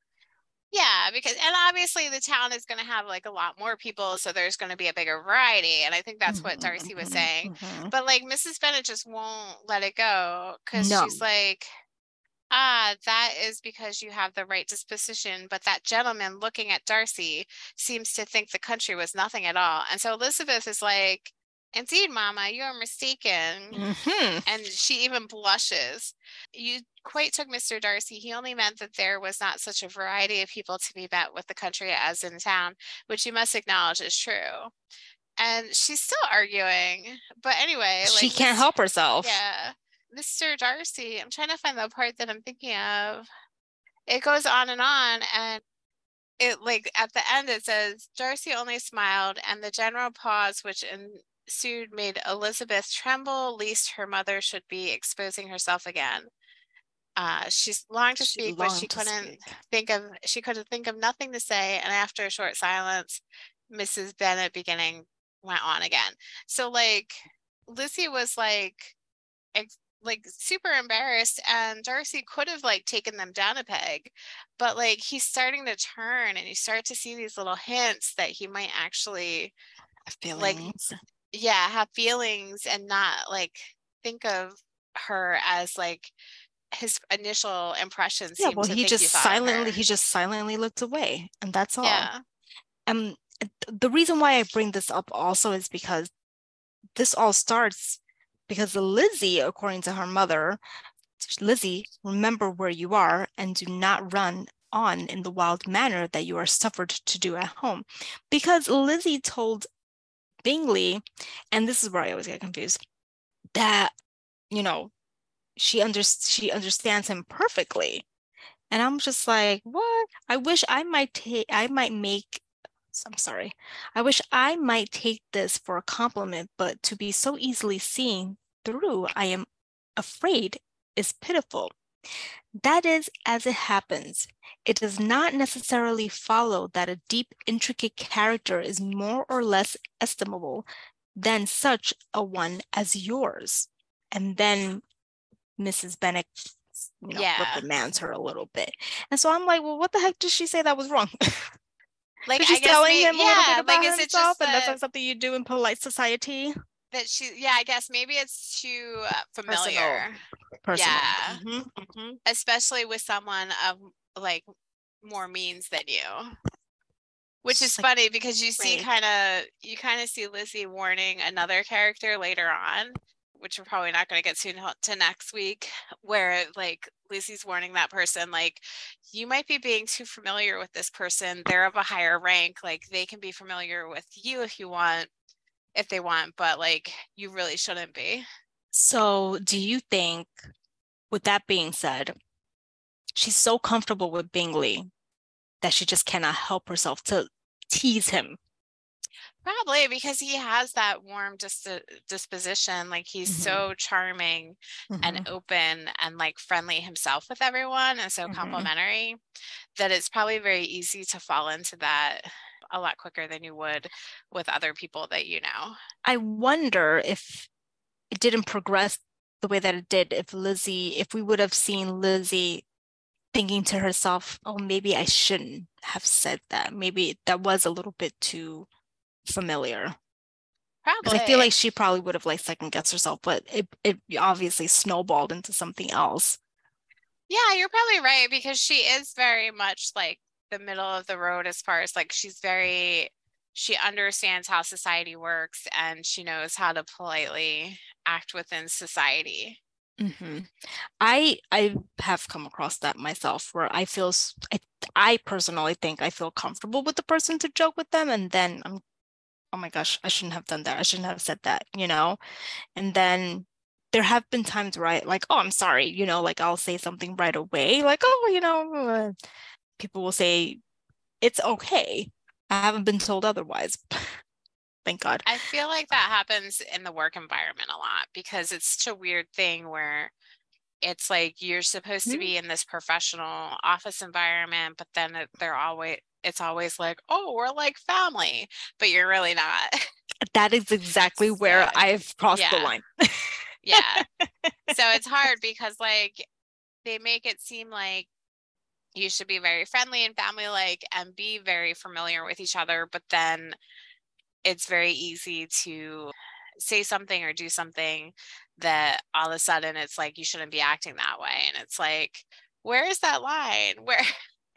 [SPEAKER 2] Yeah, because and obviously the town is going to have like a lot more people, so there's going to be a bigger variety. And I think that's what
[SPEAKER 1] Mhm,
[SPEAKER 2] Darcy was
[SPEAKER 1] mhm,
[SPEAKER 2] saying.
[SPEAKER 1] mhm.
[SPEAKER 2] But like Mrs. Bennet just won't let it go because
[SPEAKER 1] No.
[SPEAKER 2] she's like, ah, that is because you have the right disposition. But that gentleman looking at Darcy seems to think the country was nothing at all. And so Elizabeth is like, indeed, Mama, you are mistaken.
[SPEAKER 1] Mhm.
[SPEAKER 2] And she even blushes. You quite took Mr. Darcy. He only meant that there was not such a variety of people to be met with the country as in town, which you must acknowledge is true. And she's still arguing. But anyway,
[SPEAKER 1] she can't help herself.
[SPEAKER 2] Yeah. Mr. Darcy, I'm trying to find the part that I'm thinking of. It goes on and on and it like at the end it says Darcy only smiled and the general pause which ensued made Elizabeth tremble lest her mother should be exposing herself again. Uh, she's longed to
[SPEAKER 1] She
[SPEAKER 2] speak, but she couldn't
[SPEAKER 1] speak.
[SPEAKER 2] think of she couldn't think of nothing to say and after a short silence mrs bennet beginning went on again so like lucy was like ex- like super embarrassed and darcy could have like taken them down a peg but like he's starting to turn and you start to see these little hints that he might actually like,
[SPEAKER 1] Feelings.
[SPEAKER 2] Yeah have feelings and not like think of her as like his initial impression
[SPEAKER 1] yeah, well, he just
[SPEAKER 2] you thought of
[SPEAKER 1] silently he just silently looked away, and that's all.
[SPEAKER 2] yeah
[SPEAKER 1] um the reason why I bring this up also is because this all starts because Lizzie, according to her mother, Lizzie, remember where you are and do not run on in the wild manner that you are suffered to do at home. Because Lizzie told Bingley, and this is where I always get confused, that you know she under she understands him perfectly. And I'm just like, what? I wish I might take I might make I'm sorry. I wish I might take this for a compliment, but to be so easily seen through, I am afraid is pitiful. That is as it happens. It does not necessarily follow that a deep, intricate character is more or less estimable than such a one as yours. And then Mrs. Bennet, you know,
[SPEAKER 2] Yeah.
[SPEAKER 1] reprimands her a little bit. And so I'm like, well, what the heck did she say that was wrong?
[SPEAKER 2] like
[SPEAKER 1] she's telling
[SPEAKER 2] may-
[SPEAKER 1] him a little bit about
[SPEAKER 2] like is it
[SPEAKER 1] himself, and that's not something you do in polite society.
[SPEAKER 2] That she yeah, I guess maybe it's too uh, familiar,
[SPEAKER 1] Personal.
[SPEAKER 2] Yeah.
[SPEAKER 1] Mhm, mhm.
[SPEAKER 2] especially with someone of like more means than you. Which is
[SPEAKER 1] like,
[SPEAKER 2] funny because you see kind of you kind of see Lizzie warning another character later on, which we're probably not going to get to until- to next week, where like Lizzie's warning that person like you might be being too familiar with this person. They're of a higher rank, like they can be familiar with you if you want, if they want, but like you really shouldn't be.
[SPEAKER 1] So, do you think, with that being said, she's so comfortable with Bingley that she just cannot help herself to tease him?
[SPEAKER 2] Probably because he has that warm dis- disposition. Like he's
[SPEAKER 1] Mhm.
[SPEAKER 2] so charming
[SPEAKER 1] Mhm.
[SPEAKER 2] and open and like friendly himself with everyone and so
[SPEAKER 1] Mhm.
[SPEAKER 2] complimentary that it's probably very easy to fall into that a lot quicker than you would with other people that you know.
[SPEAKER 1] I wonder if it didn't progress the way that it did if Lizzie, if we would have seen Lizzie thinking to herself, oh, maybe I shouldn't have said that. Maybe that was a little bit too familiar.
[SPEAKER 2] Probably.
[SPEAKER 1] I feel like she probably would have like second guessed herself, but it, it obviously snowballed into something else.
[SPEAKER 2] Yeah, you're probably right because she is very much like the middle of the road as far as like she's very she understands how society works and she knows how to politely act within society.
[SPEAKER 1] hmm I I have come across that myself where I feel I, I personally think I feel comfortable with the person to joke with them and then I'm oh my gosh I shouldn't have done that. I shouldn't have said that you know? And then there have been times where I like oh I'm sorry you know like I'll say something right away like oh you know uh," people will say it's okay I haven't been told otherwise thank God
[SPEAKER 2] I feel like that happens in the work environment a lot because it's such a weird thing where it's like you're supposed to
[SPEAKER 1] Mhm.
[SPEAKER 2] be in this professional office environment, but then they're always it's always like, oh, we're like family, but you're really not.
[SPEAKER 1] that is exactly where I've crossed yeah. the line.
[SPEAKER 2] yeah. So it's hard because like they make it seem like you should be very friendly and family like and be very familiar with each other, but then it's very easy to say something or do something that all of a sudden it's like you shouldn't be acting that way and it's like where is that line? Where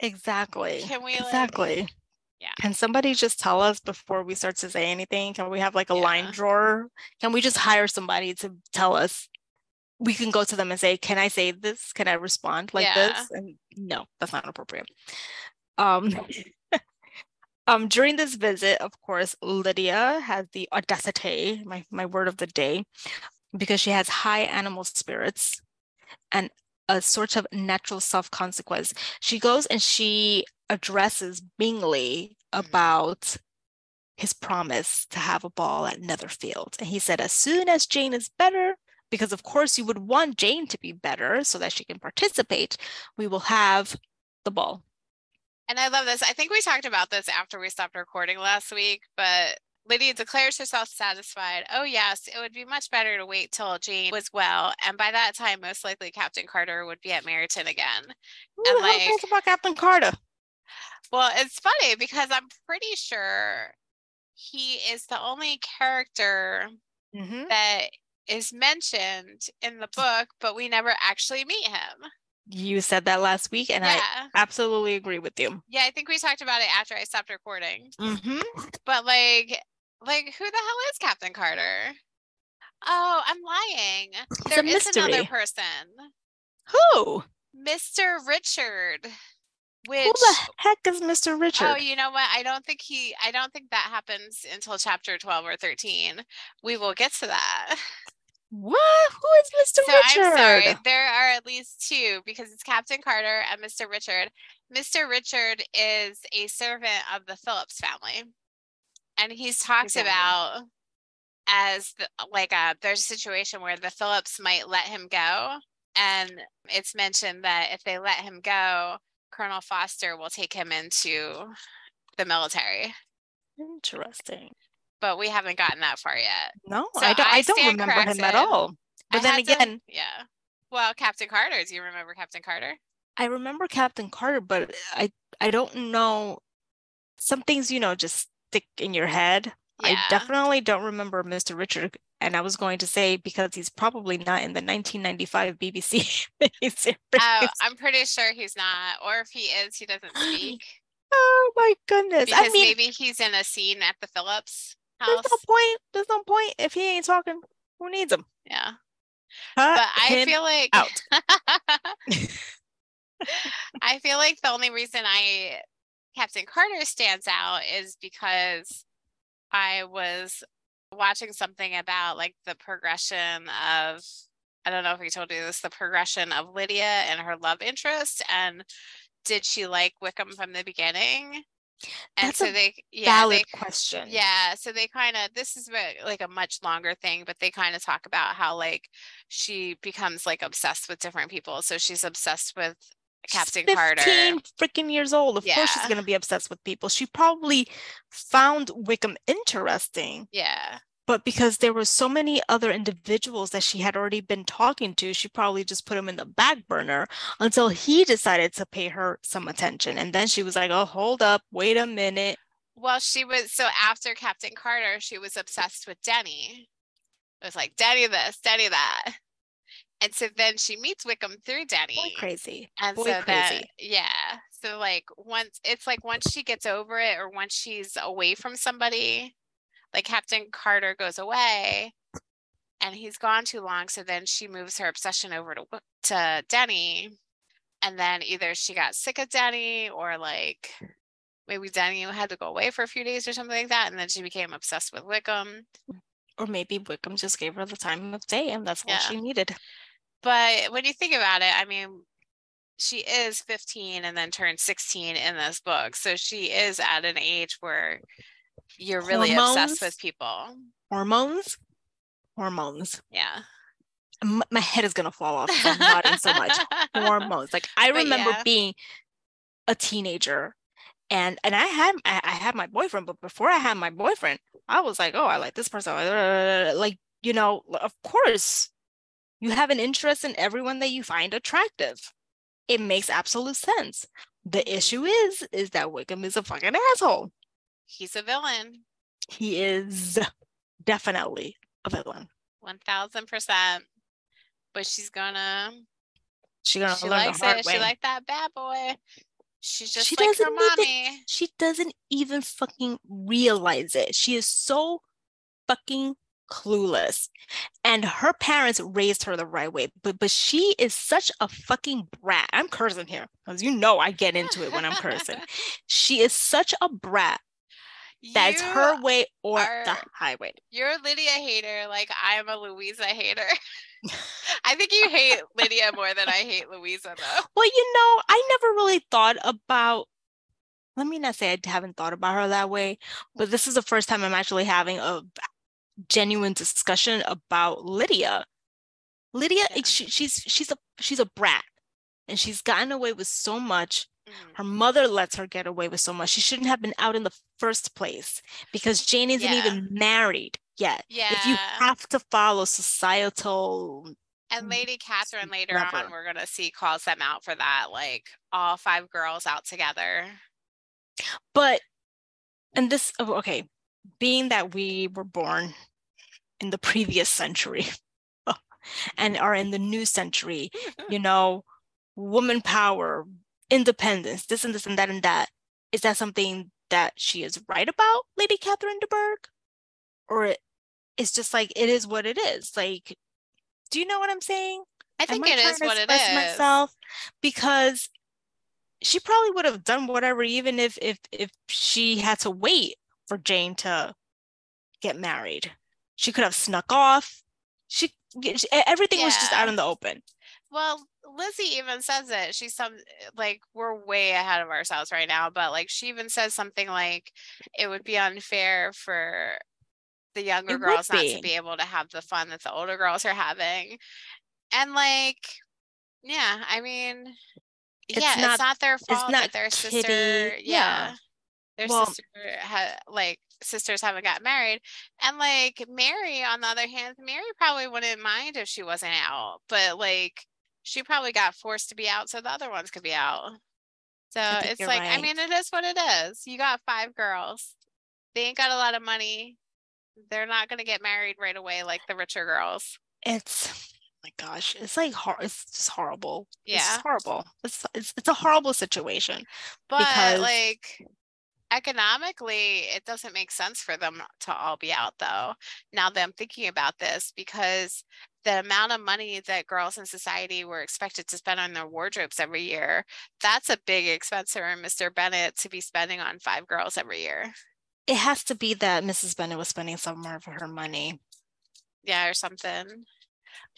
[SPEAKER 1] exactly.
[SPEAKER 2] can we
[SPEAKER 1] exactly.
[SPEAKER 2] Like, yeah.
[SPEAKER 1] Can somebody just tell us before we start to say anything? Can we have like a yeah. line drawer? Can we just hire somebody to tell us we can go to them and say can i say this can i respond like yeah. this and no that's not appropriate um Um, during this visit, of course, Lydia has the audacity, my, my word of the day, because she has high animal spirits and a sort of natural self consequence. She goes and she addresses Bingley mm-hmm. about his promise to have a ball at Netherfield. And he said, as soon as Jane is better, because of course you would want Jane to be better so that she can participate, we will have the ball.
[SPEAKER 2] And I love this. I think we talked about this after we stopped recording last week, but Lydia declares herself satisfied. Oh, yes, it would be much better to wait till Jane was well. And by that time, most likely Captain Carter would be at Meryton again.
[SPEAKER 1] Who and like, about Captain Carter?
[SPEAKER 2] Well, it's funny because I'm pretty sure he is the only character mm-hmm. that is mentioned in the book, but we never actually meet him.
[SPEAKER 1] You said that last week and yeah. i absolutely agree with you.
[SPEAKER 2] Yeah i think we talked about it after i stopped recording.
[SPEAKER 1] Mm-hmm.
[SPEAKER 2] but like like who the hell is captain carter? Oh i'm lying. It's there is another person.
[SPEAKER 1] Who?
[SPEAKER 2] Mr richard which
[SPEAKER 1] who the heck is mr richard?
[SPEAKER 2] oh you know what? I don't think he i don't think that happens until chapter 12 or 13 we will get to that
[SPEAKER 1] What? Who is Mr. So Richard? I'm sorry.
[SPEAKER 2] There are at least two because it's Captain Carter and Mr. Richard. Mr. Richard is a servant of the Phillips family. And he's talked exactly. about as the, like a uh, there's a situation where the Phillips might let him go. And it's mentioned that if they let him go, Colonel Forster will take him into the military.
[SPEAKER 1] Interesting
[SPEAKER 2] but we haven't gotten that far yet.
[SPEAKER 1] No, so I don't. I, I don't remember corrected. him at all. But I then again,
[SPEAKER 2] to, yeah. Well, Captain Carter. Do you remember Captain Carter?
[SPEAKER 1] I remember Captain Carter, but I I don't know. Some things you know just stick in your head. Yeah. I definitely don't remember Mr. Richard, and I was going to say because he's probably not in the 1995 BBC
[SPEAKER 2] series. Oh, I'm pretty sure he's not, or if he is, he doesn't speak.
[SPEAKER 1] Oh my goodness!
[SPEAKER 2] Because I mean, maybe he's in a scene at the Phillips
[SPEAKER 1] house. There's no point. There's no point if he ain't talking. Who needs him?
[SPEAKER 2] Yeah. Cut but I feel like
[SPEAKER 1] out.
[SPEAKER 2] I feel like the only reason I Captain Carter stands out is because I was watching something about like the progression of I don't know if we told you this, the progression of Lydia and her love interest and did she like Wickham from the beginning?
[SPEAKER 1] And That's so they yeah, valid they, question.
[SPEAKER 2] Yeah. So they kind of this is like a much longer thing, but they kind of talk about how like she becomes like obsessed with different people. So she's obsessed with Captain she's 15 Carter.
[SPEAKER 1] freaking years old. Of yeah. course she's gonna be obsessed with people. She probably found Wickham interesting.
[SPEAKER 2] Yeah
[SPEAKER 1] but because there were so many other individuals that she had already been talking to she probably just put him in the back burner until he decided to pay her some attention. And then she was like oh hold up wait a minute.
[SPEAKER 2] Well she was so after captain carter she was obsessed with denny. It was like denny this denny that. And so then she meets wickham through denny.
[SPEAKER 1] Boy crazy.
[SPEAKER 2] And
[SPEAKER 1] Boy
[SPEAKER 2] so crazy. yeah. So like once it's like once she gets over it or once she's away from somebody like Captain Carter goes away and he's gone too long. So then she moves her obsession over to to Denny. And then either she got sick of Denny or like maybe Denny had to go away for a few days or something like that. And then she became obsessed with Wickham.
[SPEAKER 1] Or maybe Wickham just gave her the time of day and that's yeah. she needed.
[SPEAKER 2] But when you think about it, I mean, she is 15 and then turned 16 in this book. So she is at an age where you're really hormones, obsessed with people.
[SPEAKER 1] Hormones, hormones.
[SPEAKER 2] Yeah.
[SPEAKER 1] M- my head is gonna fall off. I'm nodding so much. hormones. Like I remember yeah. being a teenager, and and I had I, I had my boyfriend, but before I had my boyfriend, I was like, oh, I like this person. Uh, like, you know, of course, you have an interest in everyone that you find attractive. It makes absolute sense. The issue is, is that Wickham is a fucking asshole.
[SPEAKER 2] He's a villain.
[SPEAKER 1] He is definitely a villain.
[SPEAKER 2] One thousand percent. But she's gonna
[SPEAKER 1] She's gonna
[SPEAKER 2] she
[SPEAKER 1] learn
[SPEAKER 2] likes
[SPEAKER 1] the hard
[SPEAKER 2] it.
[SPEAKER 1] way.
[SPEAKER 2] She like that bad boy. She's just
[SPEAKER 1] She
[SPEAKER 2] like
[SPEAKER 1] doesn't even-
[SPEAKER 2] mommy.
[SPEAKER 1] she doesn't even fucking realize it. She is so fucking clueless. And her parents raised her the right way, but but she is such a fucking brat. I'm cursing here because you know I get into it when I'm cursing. She is such a brat. That's her way or the highway.
[SPEAKER 2] You're a Lydia hater, like I'm a Louisa hater. I think you hate Lydia more than I hate Louisa, though.
[SPEAKER 1] Well, you know, I never really thought about. Let me not say I haven't thought about her that way, but this is the first time I'm actually having a genuine discussion about Lydia. Lydia,
[SPEAKER 2] Yeah.
[SPEAKER 1] she, she's she's a she's a brat, and she's gotten away with so much.
[SPEAKER 2] Mhm.
[SPEAKER 1] Her mother lets her get away with so much. She shouldn't have been out in the first place because Jane isn't
[SPEAKER 2] Yeah.
[SPEAKER 1] even married yet.
[SPEAKER 2] Yeah.
[SPEAKER 1] If you have to follow societal,
[SPEAKER 2] And Lady Catherine later
[SPEAKER 1] Whatever.
[SPEAKER 2] on, we're gonna see calls them out for that, like all five girls out together.
[SPEAKER 1] but and this oh, okay, being that we were born in the previous century and are in the new century, you know, woman power, independence, this and this and that and that. Is that something that she is right about, Lady Catherine de Bourgh? Or it- it's just like it is what it is. Like, do you know what I'm saying?
[SPEAKER 2] I think
[SPEAKER 1] I
[SPEAKER 2] it is what it is.
[SPEAKER 1] myself? Because she probably would have done whatever, even if if if she had to wait for Jane to get married. She could have snuck off. She, she everything was just out in the open.
[SPEAKER 2] Well, Lizzie even says it. She's some eh, like we're way ahead of ourselves right now, but like she even says something like it would be unfair for the younger
[SPEAKER 1] It
[SPEAKER 2] girls not to be able to have the fun that the older girls are having. And like, yeah, I mean,
[SPEAKER 1] It's
[SPEAKER 2] yeah,
[SPEAKER 1] not-
[SPEAKER 2] it's not their fault
[SPEAKER 1] not
[SPEAKER 2] that their
[SPEAKER 1] Kitty-
[SPEAKER 2] sister,
[SPEAKER 1] yeah.
[SPEAKER 2] yeah, their
[SPEAKER 1] Well-
[SPEAKER 2] sister ha- like sisters haven't got married. And like Mary, on the other hand, Mary probably wouldn't mind if she wasn't out, but like she probably got forced to be out so the other ones could be out. So it's like, I mean, it is what it is. You got five girls. They ain't got a lot of money. They're not gonna get married right away like the richer girls.
[SPEAKER 1] It's oh my gosh, it's like hor- it's just horrible. It's
[SPEAKER 2] Yeah.
[SPEAKER 1] just horrible. It's, it's it's a horrible situation.
[SPEAKER 2] But
[SPEAKER 1] Because-
[SPEAKER 2] like economically, it doesn't make sense for them to all be out though. Now that I'm thinking about this, because the amount of money that girls in society were expected to spend on their wardrobes every year, that's a big expense for Mr. Bennet to be spending on five girls every year.
[SPEAKER 1] It has to be that Mrs. Bennet was spending some more of her money.
[SPEAKER 2] Yeah, or something.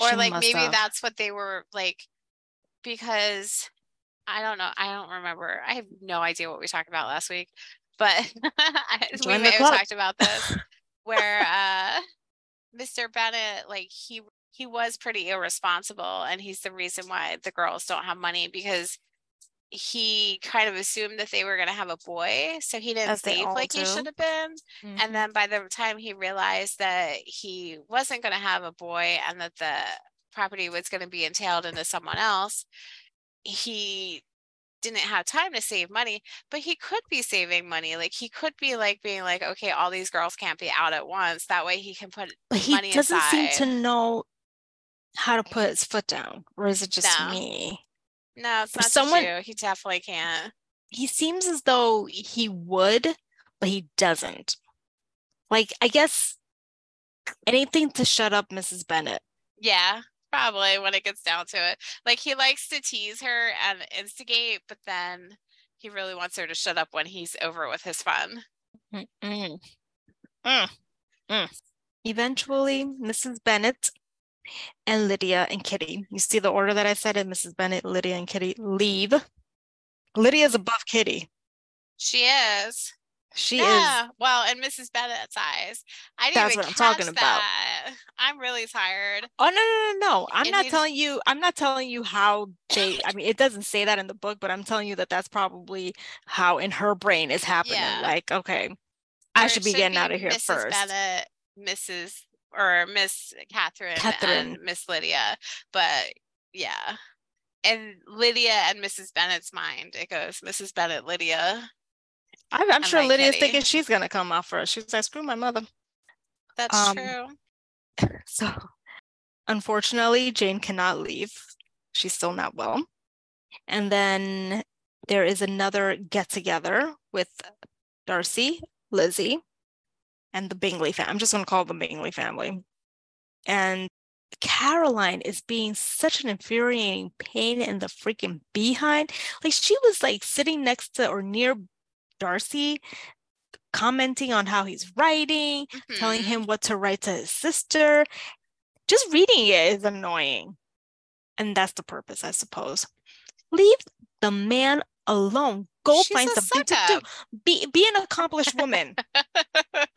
[SPEAKER 2] Or
[SPEAKER 1] She
[SPEAKER 2] like maybe
[SPEAKER 1] have.
[SPEAKER 2] that's what they were like because I don't know. I don't remember. I have no idea what we talked about last week, but we may have talked about this where uh Mr. Bennet like he he was pretty irresponsible and he's the reason why the girls don't have money because he kind of assumed that they were going to have a boy so he didn't
[SPEAKER 1] As
[SPEAKER 2] save like he should have been
[SPEAKER 1] Mhm.
[SPEAKER 2] and then by the time he realized that he wasn't going to have a boy and that the property was going to be entailed into someone else, he didn't have time to save money, but he could be saving money. Like he could be like being like, okay, all these girls can't be out at once. That way he can put
[SPEAKER 1] But he
[SPEAKER 2] money
[SPEAKER 1] doesn't seem to know how to put his foot down, or is it just
[SPEAKER 2] No.
[SPEAKER 1] me?
[SPEAKER 2] no, it's not
[SPEAKER 1] someone-
[SPEAKER 2] you. He definitely can't.
[SPEAKER 1] He seems as though he would, but he doesn't. Like, I guess anything to shut up Mrs. Bennet.
[SPEAKER 2] Yeah, probably when it gets down to it. Like he likes to tease her and instigate, but then he really wants her to shut up when he's over with his fun.
[SPEAKER 1] Mm-mm. Mm. Mm. Eventually, Mrs. Bennet and Lydia and Kitty, you see the order that I said it, Mrs. Bennet, Lydia, and Kitty leave. Lydia's above Kitty.
[SPEAKER 2] She is.
[SPEAKER 1] She is
[SPEAKER 2] yeah. Well, in Mrs. Bennet's eyes. I didn't
[SPEAKER 1] That's
[SPEAKER 2] even
[SPEAKER 1] what I'm talking
[SPEAKER 2] catch
[SPEAKER 1] about.
[SPEAKER 2] that. I'm really tired.
[SPEAKER 1] Oh no, no, no, no. I'm
[SPEAKER 2] And
[SPEAKER 1] not telling you, I'm not telling you how they, I mean, it doesn't say that in the book, but I'm telling you that that's probably how in her brain is happening.
[SPEAKER 2] Yeah.
[SPEAKER 1] Like, okay, I should be getting out of here
[SPEAKER 2] Mrs.
[SPEAKER 1] first.
[SPEAKER 2] Bennet, Mrs. or Miss Catherine,
[SPEAKER 1] Catherine.
[SPEAKER 2] and Miss Lydia. But yeah. And Lydia and Mrs. Bennet's mind, it goes Mrs. Bennet, Lydia.
[SPEAKER 1] I'm, I'm sure Lydia's
[SPEAKER 2] kitty.
[SPEAKER 1] thinking she's gonna come out first. She's like, screw my mother.
[SPEAKER 2] That's
[SPEAKER 1] Um,
[SPEAKER 2] true.
[SPEAKER 1] So, unfortunately, Jane cannot leave. She's still not well. And then there is another get together with Darcy, Lizzie, and the Bingley family. I'm just going to call them Bingley family. And Caroline is being such an infuriating pain in the freaking behind. Like she was like sitting next to or near Darcy, commenting on how he's writing, telling
[SPEAKER 2] Mhm.
[SPEAKER 1] him what to write to his sister. Just reading it is annoying. And that's the purpose, I suppose. Leave the man alone. Go
[SPEAKER 2] She's
[SPEAKER 1] find something to do. Be be an accomplished woman.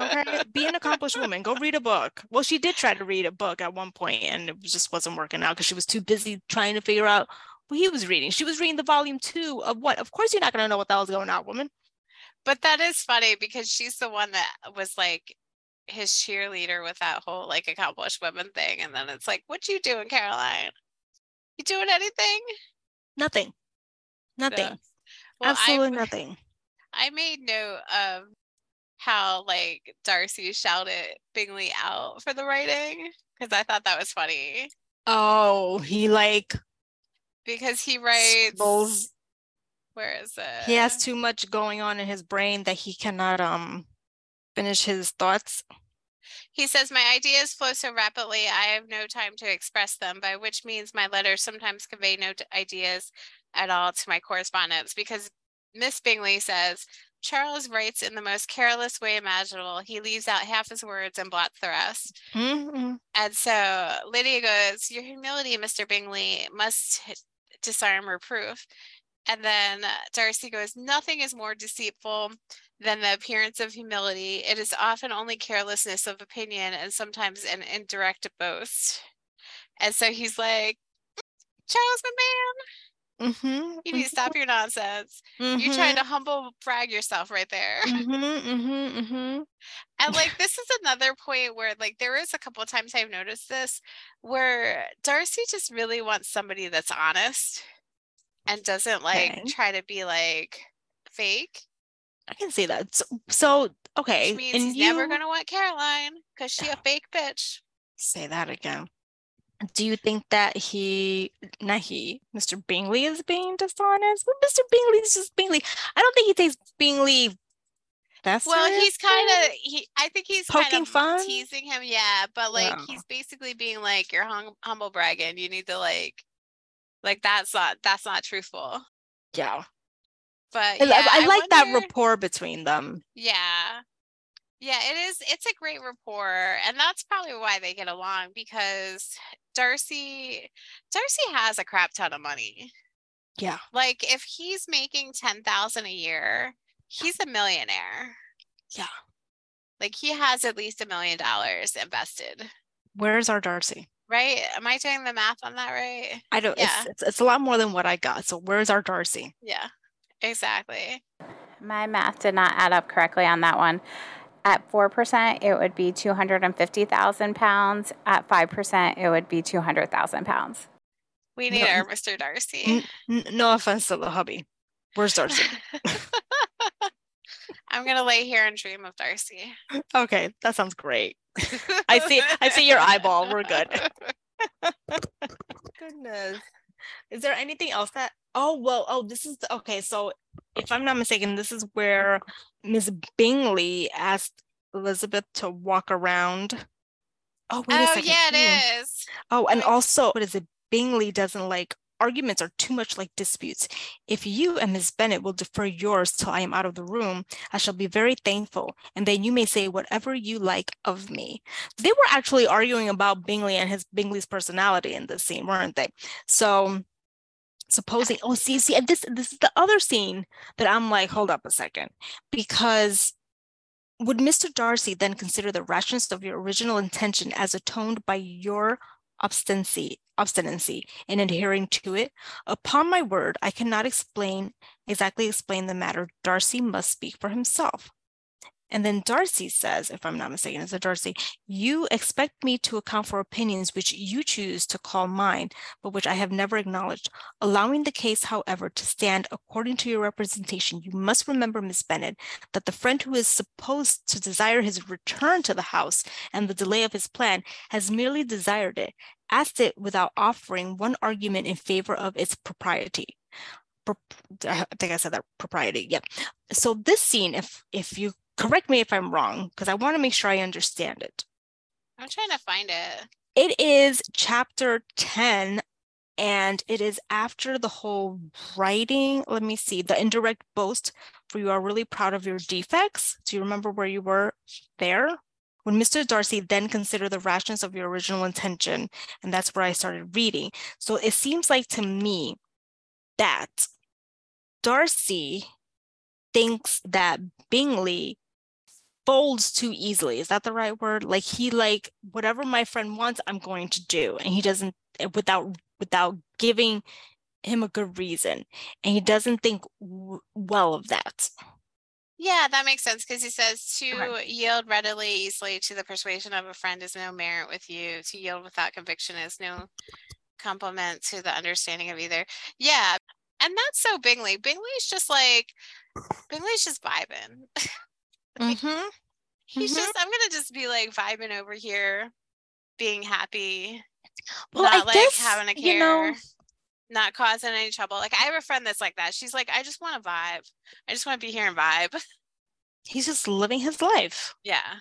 [SPEAKER 1] Okay. Be an accomplished woman. Go read a book. Well, she did try to read a book at one point and it just wasn't working out because she was too busy trying to figure out what he was reading. She was reading the volume two of what? Of course, you're not going to know what that was going on, woman.
[SPEAKER 2] But that is funny because she's the one that was like his cheerleader with that whole like accomplished women thing. And then it's like, what you doing, Caroline? You doing anything?
[SPEAKER 1] Nothing. Nothing.
[SPEAKER 2] Yeah. Well,
[SPEAKER 1] Absolutely
[SPEAKER 2] I,
[SPEAKER 1] nothing.
[SPEAKER 2] I made note of how like Darcy shouted Bingley out for the writing because I thought that was funny
[SPEAKER 1] Oh, he like
[SPEAKER 2] because he writes
[SPEAKER 1] scribbles.
[SPEAKER 2] where is it?
[SPEAKER 1] He has too much going on in his brain that he cannot um finish his thoughts.
[SPEAKER 2] He says, My ideas flow so rapidly, I have no time to express them, by which means my letters sometimes convey no t- ideas at all to my correspondence Because Miss Bingley says, Charles writes in the most careless way imaginable. He leaves out half his words and blots the rest.
[SPEAKER 1] Mhm.
[SPEAKER 2] And so Lydia goes, Your humility, Mr. Bingley, must disarm reproof. And then Darcy goes, Nothing is more deceitful than the appearance of humility. It is often only carelessness of opinion and sometimes an indirect boast. And so he's like, Charles, my man,
[SPEAKER 1] Mhm.
[SPEAKER 2] you need to stop your nonsense. You're trying to humble brag yourself right there.
[SPEAKER 1] Mhm. Mhm. Mhm.
[SPEAKER 2] And like this is another point where like there is a couple of times I've noticed this where Darcy just really wants somebody that's honest and doesn't like
[SPEAKER 1] Okay.
[SPEAKER 2] try to be like fake.
[SPEAKER 1] I can see that. So, so okay,
[SPEAKER 2] Which means
[SPEAKER 1] and
[SPEAKER 2] he's
[SPEAKER 1] you
[SPEAKER 2] never gonna want Caroline because she a fake bitch.
[SPEAKER 1] say that again. Do you think that he, not he, Mr. Bingley is being dishonest? But Mr. Bingley is just Bingley. I don't think he takes Bingley that
[SPEAKER 2] Well, he's kind of he. I think he's
[SPEAKER 1] Poking fun?
[SPEAKER 2] teasing him, yeah. But like
[SPEAKER 1] Yeah.
[SPEAKER 2] he's basically being like, "You're hum- humble bragging. You need to like, like that's not that's not truthful."
[SPEAKER 1] yeah.
[SPEAKER 2] But
[SPEAKER 1] I-
[SPEAKER 2] yeah,
[SPEAKER 1] I, I like that rapport between them.
[SPEAKER 2] Yeah. Yeah, it is. It's a great rapport. And that's probably why they get along because Darcy Darcy has a crap ton of money.
[SPEAKER 1] Yeah.
[SPEAKER 2] Like if he's making 10,000 a year, he's a millionaire.
[SPEAKER 1] Yeah.
[SPEAKER 2] Like he has at least a million dollars invested,
[SPEAKER 1] Where's our Darcy?
[SPEAKER 2] right? Am I doing the math on that right?
[SPEAKER 1] I don't.
[SPEAKER 2] Yeah.
[SPEAKER 1] It's, it's it's a lot more than what I got. So where's our Darcy?
[SPEAKER 2] Yeah. Exactly.
[SPEAKER 3] My math did not add up correctly on that one. At 4%, it would be 250,000 pounds. At 5%, it would be 200,000 pounds.
[SPEAKER 2] We need
[SPEAKER 1] No,
[SPEAKER 2] our Mr. Darcy.
[SPEAKER 1] N- n- no offense to the hubby. Where's Darcy?
[SPEAKER 2] I'm gonna lay here and dream of Darcy.
[SPEAKER 1] okay, that sounds great. I see- I see your eyeball. We're good. Goodness. Is there anything else that? Oh well. Oh, this is the, okay. So, if I'm not mistaken, this is where Miss Bingley asked Elizabeth to walk around. Oh wait a
[SPEAKER 2] Oh
[SPEAKER 1] second.
[SPEAKER 2] yeah, it is.
[SPEAKER 1] Oh, and also, what is it? Bingley doesn't like arguments are too much like disputes. If you and Miss Bennet will defer yours till I am out of the room, I shall be very thankful, and then you may say whatever you like of me. They were actually arguing about Bingley and his Bingley's personality in this scene, weren't they? So supposing oh see see and this this is the other scene that I'm like, hold up a second, because would Mr. Darcy then consider the rashness of your original intention as atoned by your obstinacy obstinacy in adhering to it? Upon my word, I cannot explain exactly explain the matter. Darcy must speak for himself. And then Darcy says, if I'm not mistaken, it's a Darcy, you expect me to account for opinions which you choose to call mine, but which I have never acknowledged. Allowing the case, however, to stand according to your representation, you must remember, Miss Bennet, that the friend who is supposed to desire his return to the house and the delay of his plan has merely desired it, asked it without offering one argument in favor of its propriety. I think I said that propriety. Yep. So this scene, if if you correct me if I'm wrong, because I want to make sure I understand it.
[SPEAKER 2] I'm trying to find it.
[SPEAKER 1] It is chapter 10, and it is after the whole writing. Let me see the indirect boast, for you are really proud of your defects. Do you remember where you were there? When Mr. Darcy then considered the rashness of your original intention, and that's where I started reading. So it seems like to me that Darcy thinks that Bingley folds too easily. Is that the right word? Like he like whatever my friend wants, I'm going to do, and he doesn't eh, without without giving him a good reason, and he doesn't think w- well of that.
[SPEAKER 2] Yeah, that makes sense because he says to yield readily, easily to the persuasion of a friend is no merit with you. To yield without conviction is no compliment to the understanding of either. Yeah, and that's so Bingley. Bingley's just like Bingley's just vibing.
[SPEAKER 1] mm-hmm.
[SPEAKER 2] He's mm-hmm. just I'm gonna just be like vibing over here, being happy.
[SPEAKER 1] Well, not I
[SPEAKER 2] like
[SPEAKER 1] guess,
[SPEAKER 2] having a care.
[SPEAKER 1] You know,
[SPEAKER 2] not causing any trouble. Like I have a friend that's like that. She's like, I just want to vibe. I just want to be here and vibe.
[SPEAKER 1] He's just living his life.
[SPEAKER 2] Yeah.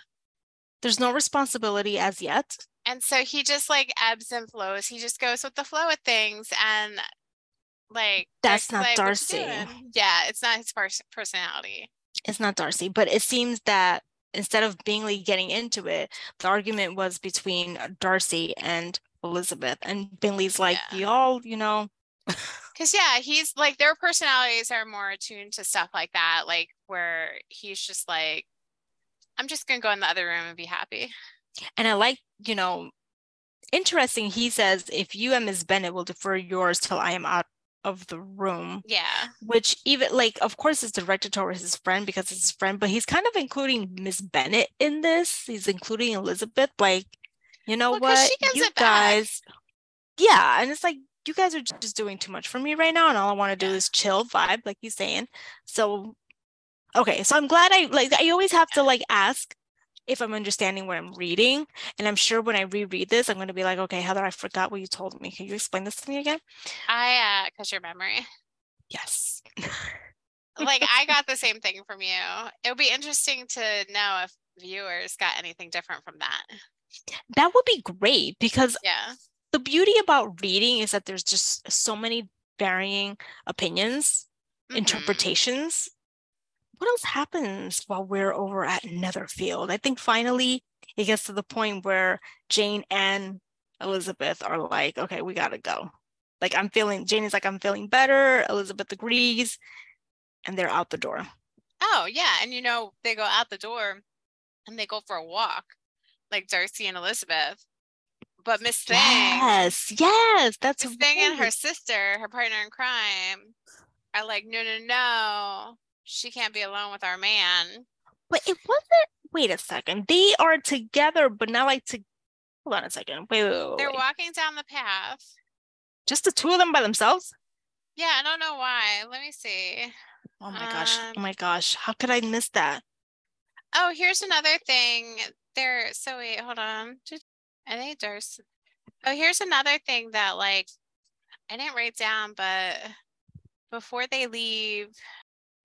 [SPEAKER 1] There's no responsibility as yet.
[SPEAKER 2] And so he just like ebbs and flows. He just goes with the flow of things. And like
[SPEAKER 1] that's not
[SPEAKER 2] like,
[SPEAKER 1] Darcy.
[SPEAKER 2] Yeah, it's not his pers- personality.
[SPEAKER 1] It's not Darcy, but it seems that instead of Bingley getting into it, the argument was between Darcy and Elizabeth, and Bingley's like, yeah. y'all, you know.
[SPEAKER 2] Because yeah, he's like their personalities are more attuned to stuff like that, like where he's just like, I'm just gonna go in the other room and be happy.
[SPEAKER 1] And I like, you know, interesting. He says, if you and Miss Bennet will defer yours till I am out of the room.
[SPEAKER 2] Yeah.
[SPEAKER 1] Which even like of course it's directed towards his friend because it's his friend, but he's kind of including Miss Bennet in this. He's including Elizabeth. Like, you know well, what? You guys. Back. Yeah. And it's like you guys are just doing too much for me right now. And all I want to do is chill vibe, like he's saying. So okay. So I'm glad I like I always have to like ask if I'm understanding what I'm reading. And I'm sure when I reread this, I'm going to be like, okay, Heather, I forgot what you told me. Can you explain this to me again?
[SPEAKER 2] I, uh, because your memory.
[SPEAKER 1] Yes.
[SPEAKER 2] like I got the same thing from you. It would be interesting to know if viewers got anything different from that.
[SPEAKER 1] That would be great because
[SPEAKER 2] yeah.
[SPEAKER 1] The beauty about reading is that there's just so many varying opinions, mm-hmm. interpretations what else happens while we're over at Netherfield? I think finally it gets to the point where Jane and Elizabeth are like, okay, we gotta go. Like I'm feeling, Jane is like, I'm feeling better. Elizabeth agrees, and they're out the door.
[SPEAKER 2] Oh yeah, and you know they go out the door, and they go for a walk, like Darcy and Elizabeth. But Miss Thing,
[SPEAKER 1] yes, yes, that's
[SPEAKER 2] Miss Thing and her sister, her partner in crime, are like, no, no, no, she can't be alone with our man.
[SPEAKER 1] But it wasn't. Wait a second. They are together, but not like to. Hold on a second. Wait, wait, wait.
[SPEAKER 2] They're walking down the path.
[SPEAKER 1] Just the two of them by themselves?
[SPEAKER 2] Yeah, I don't know why. Let me see.
[SPEAKER 1] Oh my um, gosh. Oh my gosh. How could I miss that?
[SPEAKER 2] Oh, here's another thing. There. So wait, hold on. I think there's. Oh, here's another thing that like I didn't write down, but before they leave,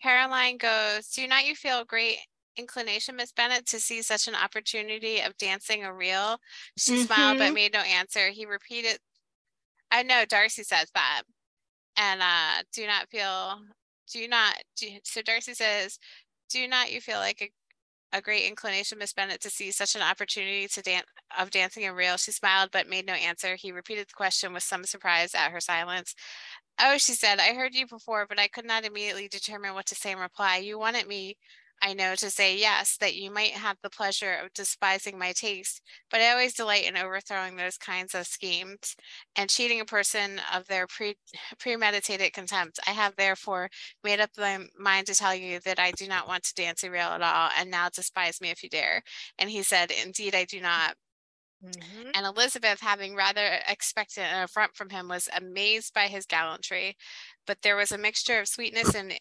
[SPEAKER 2] Caroline goes, Do not you feel great inclination, Miss Bennet, to see such an opportunity of dancing a reel? She mm-hmm. smiled but made no answer. He repeated, I know Darcy says that. And uh, do not feel, do not, do, so Darcy says, Do not you feel like a, a great inclination, Miss Bennet, to see such an opportunity to dance of dancing a reel? She smiled but made no answer. He repeated the question with some surprise at her silence. Oh, she said, I heard you before, but I could not immediately determine what to say in reply. You wanted me I know to say yes, that you might have the pleasure of despising my taste, but I always delight in overthrowing those kinds of schemes and cheating a person of their pre- premeditated contempt. I have therefore made up my mind to tell you that I do not want to dance a reel at all, and now despise me if you dare. And he said, Indeed, I do not.
[SPEAKER 1] Mhm.
[SPEAKER 2] And Elizabeth, having rather expected an affront from him, was amazed by his gallantry. But there was a mixture of sweetness and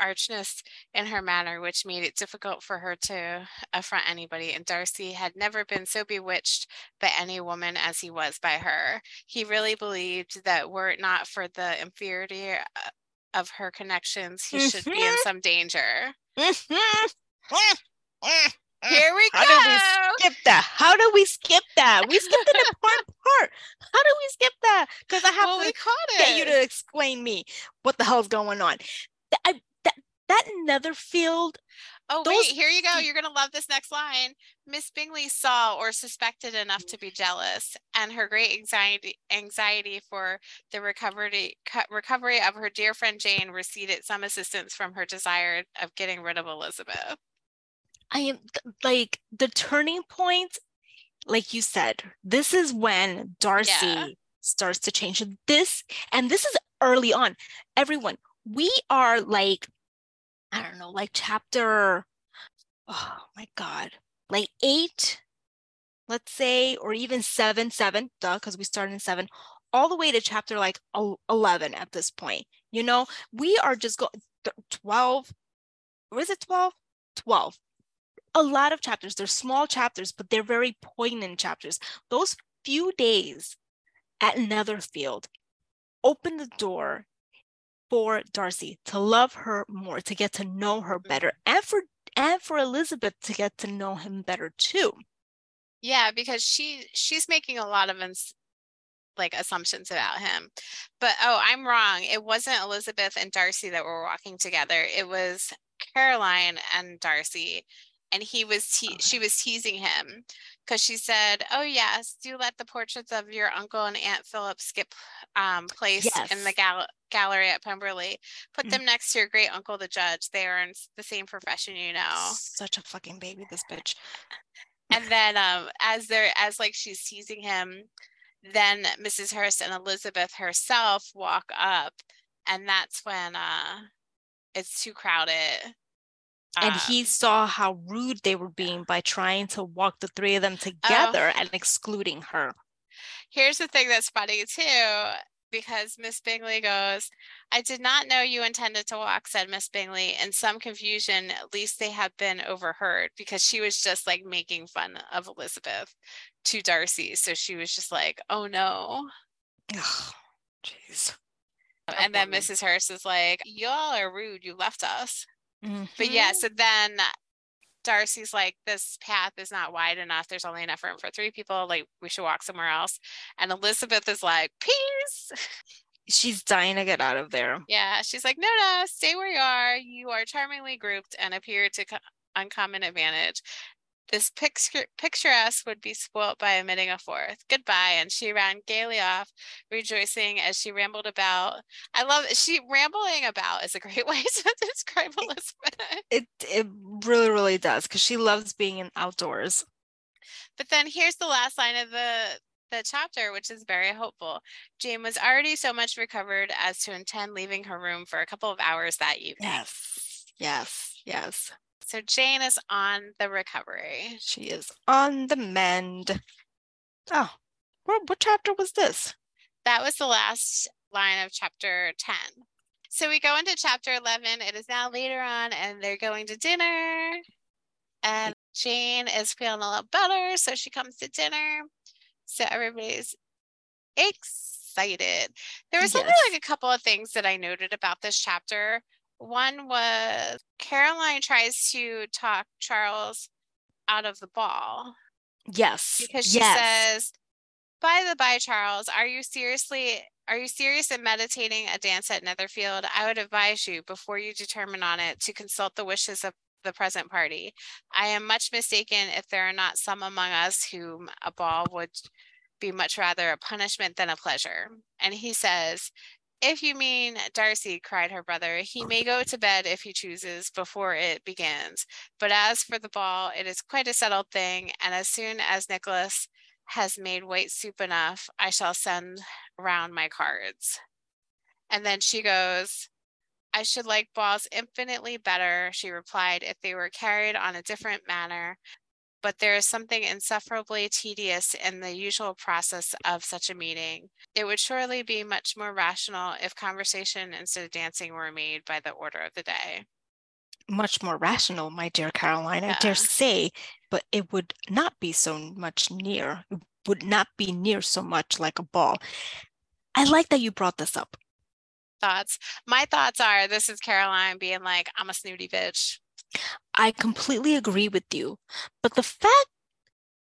[SPEAKER 2] archness in her manner, which made it difficult for her to affront anybody. And Darcy had never been so bewitched by any woman as he was by her. He really believed that were it not for the inferiority uh, of her connections, he should be in
[SPEAKER 1] Mhm.
[SPEAKER 2] some danger.
[SPEAKER 1] Mhm.
[SPEAKER 2] Here we
[SPEAKER 1] How
[SPEAKER 2] go.
[SPEAKER 1] did we skip that? How do we skip that? We skipped an important part. How do we skip that? Because I have
[SPEAKER 2] well,
[SPEAKER 1] to
[SPEAKER 2] we caught it.
[SPEAKER 1] get you to explain me what the hell's going on. I, that, that Netherfield,
[SPEAKER 2] Oh,
[SPEAKER 1] Those
[SPEAKER 2] wait, here you go. You're going to love this next line. Miss Bingley saw or suspected enough to be jealous, and her great anxiety anxiety for the recovery recovery of her dear friend Jane receded some assistance from her desire of getting rid of Elizabeth.
[SPEAKER 1] I am like the turning point, like you said, this is when Darcy starts to change. This, and this is early on. Everyone, we are like, I don't know, like chapter, oh my God, like eight, let's say, or even seven, seven, duh, because we started in seven, all the way to chapter like 11 at this point. You know, we are just going 12, or is it 12? 12 a lot of chapters. They're small chapters, but they're very poignant chapters. Those few days at Netherfield open the door for Darcy to love her more, to get to know her mm-hmm. better, and for and for Elizabeth to get to know him better too.
[SPEAKER 2] Yeah, because she she's making a lot of ins- like assumptions about him. But oh, I'm wrong. It wasn't Elizabeth and Darcy that were walking together. It was Caroline and Darcy. And he was te- she was teasing him because she said, "Oh yes, do let the portraits of your uncle and Aunt Philip skip um, place in the gal- gallery at Pemberley. Put
[SPEAKER 1] Mm.
[SPEAKER 2] them next to your great uncle, the judge. They are in the same profession, you know."
[SPEAKER 1] Such a fucking baby, this bitch.
[SPEAKER 2] and then um as they're as like she's teasing him then mrs hurst and elizabeth herself walk up and that's when uh it's too crowded
[SPEAKER 1] And
[SPEAKER 2] Um,
[SPEAKER 1] he saw how rude they were being by trying to walk the three of them together and excluding her.
[SPEAKER 2] here's the thing that's funny too because miss bingley goes i did not know you intended to walk said miss bingley in some confusion at least they have been overheard because she was just like making fun of elizabeth to darcy so she was just like oh no
[SPEAKER 1] Jeez.
[SPEAKER 2] and then. Mrs. Hurst is like, Y'all are rude. You left us. But
[SPEAKER 1] Mhm.
[SPEAKER 2] yeah, so then Darcy's like, This path is not wide enough. There's only enough room for three people. Like, we should walk somewhere else. And Elizabeth is like, Peace.
[SPEAKER 1] she's dying to get out of there.
[SPEAKER 2] Yeah. She's like, No, no, stay where you are. You are charmingly grouped and appear to co- uncommon advantage. This picture picturesque would be spoilt by omitting a fourth. Goodbye. And she ran gaily off, rejoicing as she rambled about. I love she rambling about is a great way to describe Elizabeth.
[SPEAKER 1] It it really really does because she loves being in outdoors.
[SPEAKER 2] But then here's the last line of the the chapter, which is very hopeful. Jane was already so much recovered as to intend leaving her room for a couple of hours that evening.
[SPEAKER 1] Yes, yes, yes.
[SPEAKER 2] So Jane is on the recovery.
[SPEAKER 1] She is on the mend. Oh, what chapter was this?
[SPEAKER 2] That was the last line of chapter 10. So we go into chapter 11. It is now later on, and they're going to dinner. And Jane is feeling a lot better. So she comes to dinner. So everybody's excited. There was only like a couple of things that I noted about this chapter. One was Caroline tries to talk Charles out of the ball
[SPEAKER 1] Yes,
[SPEAKER 2] because she
[SPEAKER 1] yes.
[SPEAKER 2] says, "By the by, Charles, are you seriously are you serious in meditating a dance at Netherfield? I would advise you before you determine on it to consult the wishes of the present party. I am much mistaken if there are not some among us whom a ball would be much rather a punishment than a pleasure." And he says, If you mean Darcy, cried her brother, he may go to bed if he chooses before it begins. But as for the ball, it is quite a settled thing, and as soon as Nicholls has made white soup enough, I shall send round my cards. And then she goes, I should like balls infinitely better, she replied, if they were carried on a different manner. But there is something insufferably tedious in the usual process of such a meeting. It would surely be much more rational if conversation instead of dancing were made by the order of the day.
[SPEAKER 1] Much more rational, my dear Caroline, I dare say, but it would not be so much near, it would not be near so much like a ball. I like that you brought this up.
[SPEAKER 2] Thoughts? My thoughts are this is Caroline being like, I'm a snooty bitch.
[SPEAKER 1] I completely agree with you. But the fact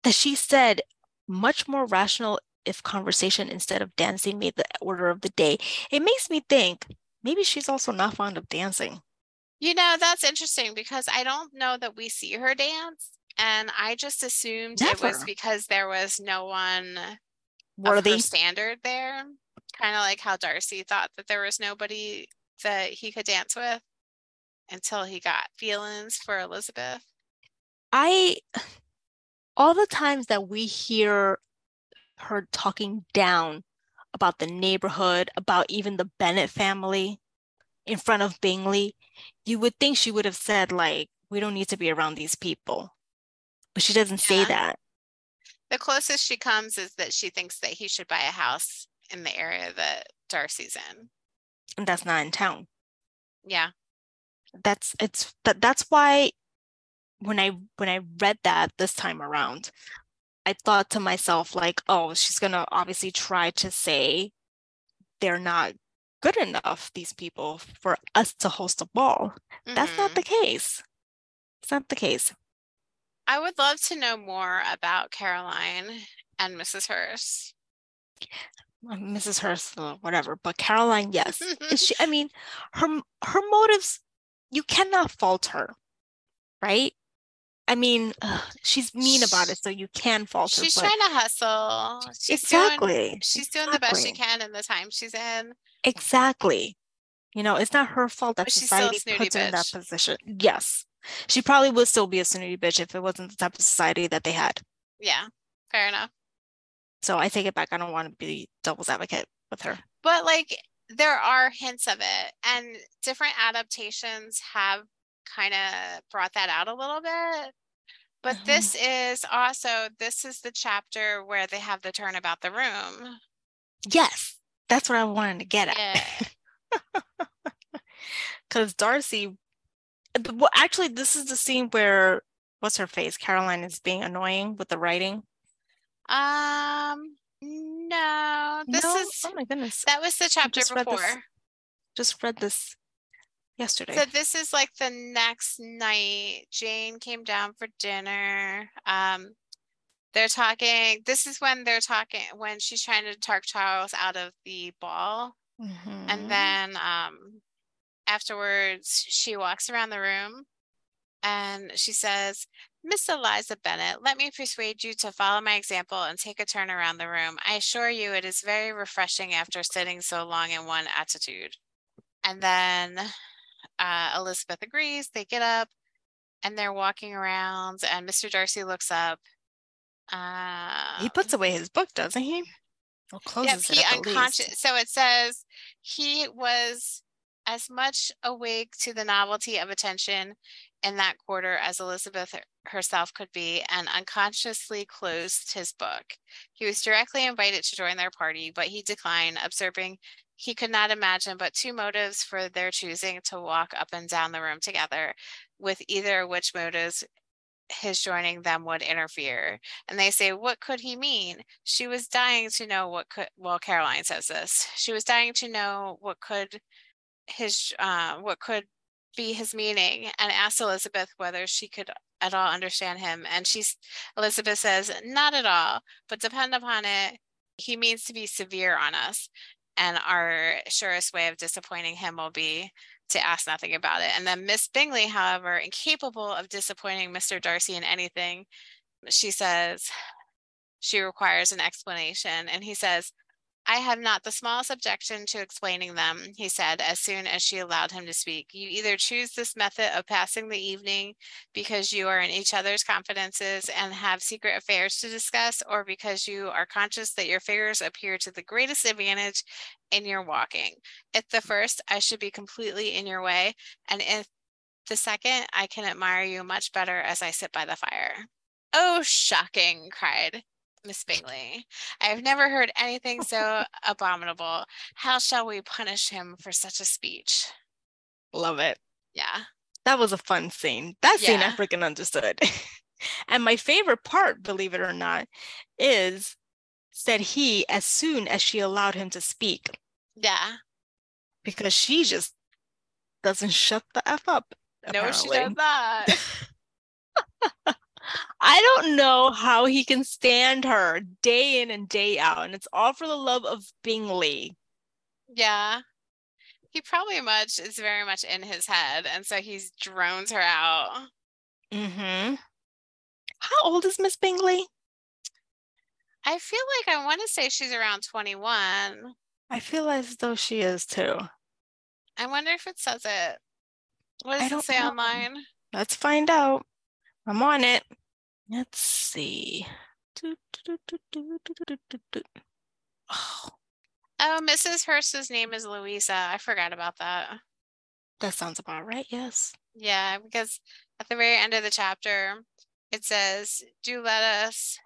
[SPEAKER 1] that she said much more rational if conversation instead of dancing made the order of the day, it makes me think maybe she's also not fond of dancing.
[SPEAKER 2] You know, that's interesting because I don't know that we see her dance. And I just assumed it was because there was no one
[SPEAKER 1] Worthy.
[SPEAKER 2] standard there. Kind of like how Darcy thought that there was nobody that he could dance with until he got feelings for Elizabeth.
[SPEAKER 1] I all the times that we hear her talking down about the neighborhood, about even the Bennet family in front of Bingley, you would think she would have said like, we don't need to be around these people. But she doesn't say that.
[SPEAKER 2] The closest she comes is that she thinks that he should buy a house in the area that Darcy's in.
[SPEAKER 1] And that's not in town.
[SPEAKER 2] Yeah.
[SPEAKER 1] That's it's that that's why when I when I read that this time around, I thought to myself like, oh, she's gonna obviously try to say they're not good enough, these people, for us to host a ball. That's not
[SPEAKER 2] Mhm.
[SPEAKER 1] the case. It's not the case.
[SPEAKER 2] I would love to know more about Caroline and Mrs. Hurst.
[SPEAKER 1] Mrs. Hurst, uh, whatever, but Caroline, yes. Is she, I mean, her her motives, you cannot fault her, right? I mean, ugh, she's mean about it, so you can fault her.
[SPEAKER 2] She's trying to hustle. She's doing
[SPEAKER 1] exactly,
[SPEAKER 2] she's doing the best she can in the time she's in.
[SPEAKER 1] Exactly. You know, it's not her fault that
[SPEAKER 2] But she's
[SPEAKER 1] society puts her in that position. Yes. She probably would still be a snooty bitch if it wasn't the type of society that they had.
[SPEAKER 2] Yeah, fair enough.
[SPEAKER 1] So I take it back. I don't want to be devil's advocate with her.
[SPEAKER 2] But like there are hints of it and different adaptations have kind of brought that out a little bit. But
[SPEAKER 1] Mhm.
[SPEAKER 2] this is also this is the chapter where they have the turn about the room.
[SPEAKER 1] Yes, that's what I wanted to get at.
[SPEAKER 2] Yeah.
[SPEAKER 1] Because Darcy, uh, well, actually, this is the scene where what's her face? Caroline is being annoying with the writing.
[SPEAKER 2] Um no, this
[SPEAKER 1] No?
[SPEAKER 2] is
[SPEAKER 1] oh my goodness.
[SPEAKER 2] that was the chapter
[SPEAKER 1] just read
[SPEAKER 2] before.
[SPEAKER 1] Just read this yesterday.
[SPEAKER 2] So this is like the next night. Jane came down for dinner. Um, they're talking. This is when they're talking when she's trying to talk Charles out of the ball,
[SPEAKER 1] Mhm.
[SPEAKER 2] and then um, afterwards she walks around the room, and she says, "Miss Eliza Bennet, let me persuade you to follow my example and take a turn around the room. I assure you, it is very refreshing after sitting so long in one attitude." And then uh, Elizabeth agrees. They get up and they're walking around, and Mr. Darcy looks up. Uh,
[SPEAKER 1] he puts away his book, doesn't he? Or
[SPEAKER 2] yep,
[SPEAKER 1] closes
[SPEAKER 2] he
[SPEAKER 1] it least.
[SPEAKER 2] unconscious. So it says he was as much awake to the novelty of attention in that quarter as Elizabeth herself could be, and unconsciously closed his book. He was directly invited to join their party, but he declined, observing he could not imagine but two motives for their choosing to walk up and down the room together, with either of which motives his joining them would interfere. And they say, What could he mean? She was dying to know what could, well, Caroline says this. She was dying to know what could his, uh, what could be his meaning and asked Elizabeth whether she could at all understand him. And she's, Elizabeth says, Not at all, but depend upon it. He means to be severe on us. And our surest way of disappointing him will be to ask nothing about it. And then Miss Bingley, however, incapable of disappointing Mr. Darcy in anything, she says she requires an explanation. And he says, I have not the smallest objection to explaining them, he said as soon as she allowed him to speak. You either choose this method of passing the evening because you are in each other's confidences and have secret affairs to discuss, or because you are conscious that your figures appear to the greatest advantage in your walking. If the first, I should be completely in your way, and if the second, I can admire you much better as I sit by the fire. Oh, shocking, cried Miss Bingley. I have never heard anything so abominable. How shall we punish him for such a speech?
[SPEAKER 1] Love it.
[SPEAKER 2] Yeah.
[SPEAKER 1] That was a fun scene. That scene I freaking understood. and my favorite part, believe it or not, is said he as soon as she allowed him to speak
[SPEAKER 2] Yeah.
[SPEAKER 1] because she just doesn't shut the F up.
[SPEAKER 2] No, she does not.
[SPEAKER 1] I don't know how he can stand her day in and day out. And it's all for the love of Bingley.
[SPEAKER 2] yeah. He probably much is very much in his head. And so he drones her out.
[SPEAKER 1] Mm-hmm. How old is Miss Bingley?
[SPEAKER 2] I feel like I want to say she's around 21.
[SPEAKER 1] I feel as though she is too.
[SPEAKER 2] I wonder if it says it. What does it say
[SPEAKER 1] know.
[SPEAKER 2] online?
[SPEAKER 1] Let's find out. I'm on it. Let's see. Oh.
[SPEAKER 2] oh, Mrs. Hurst's name is Louisa. I forgot about that.
[SPEAKER 1] That sounds about right. Yes.
[SPEAKER 2] Yeah, because at the very end of the chapter, it says, Do let us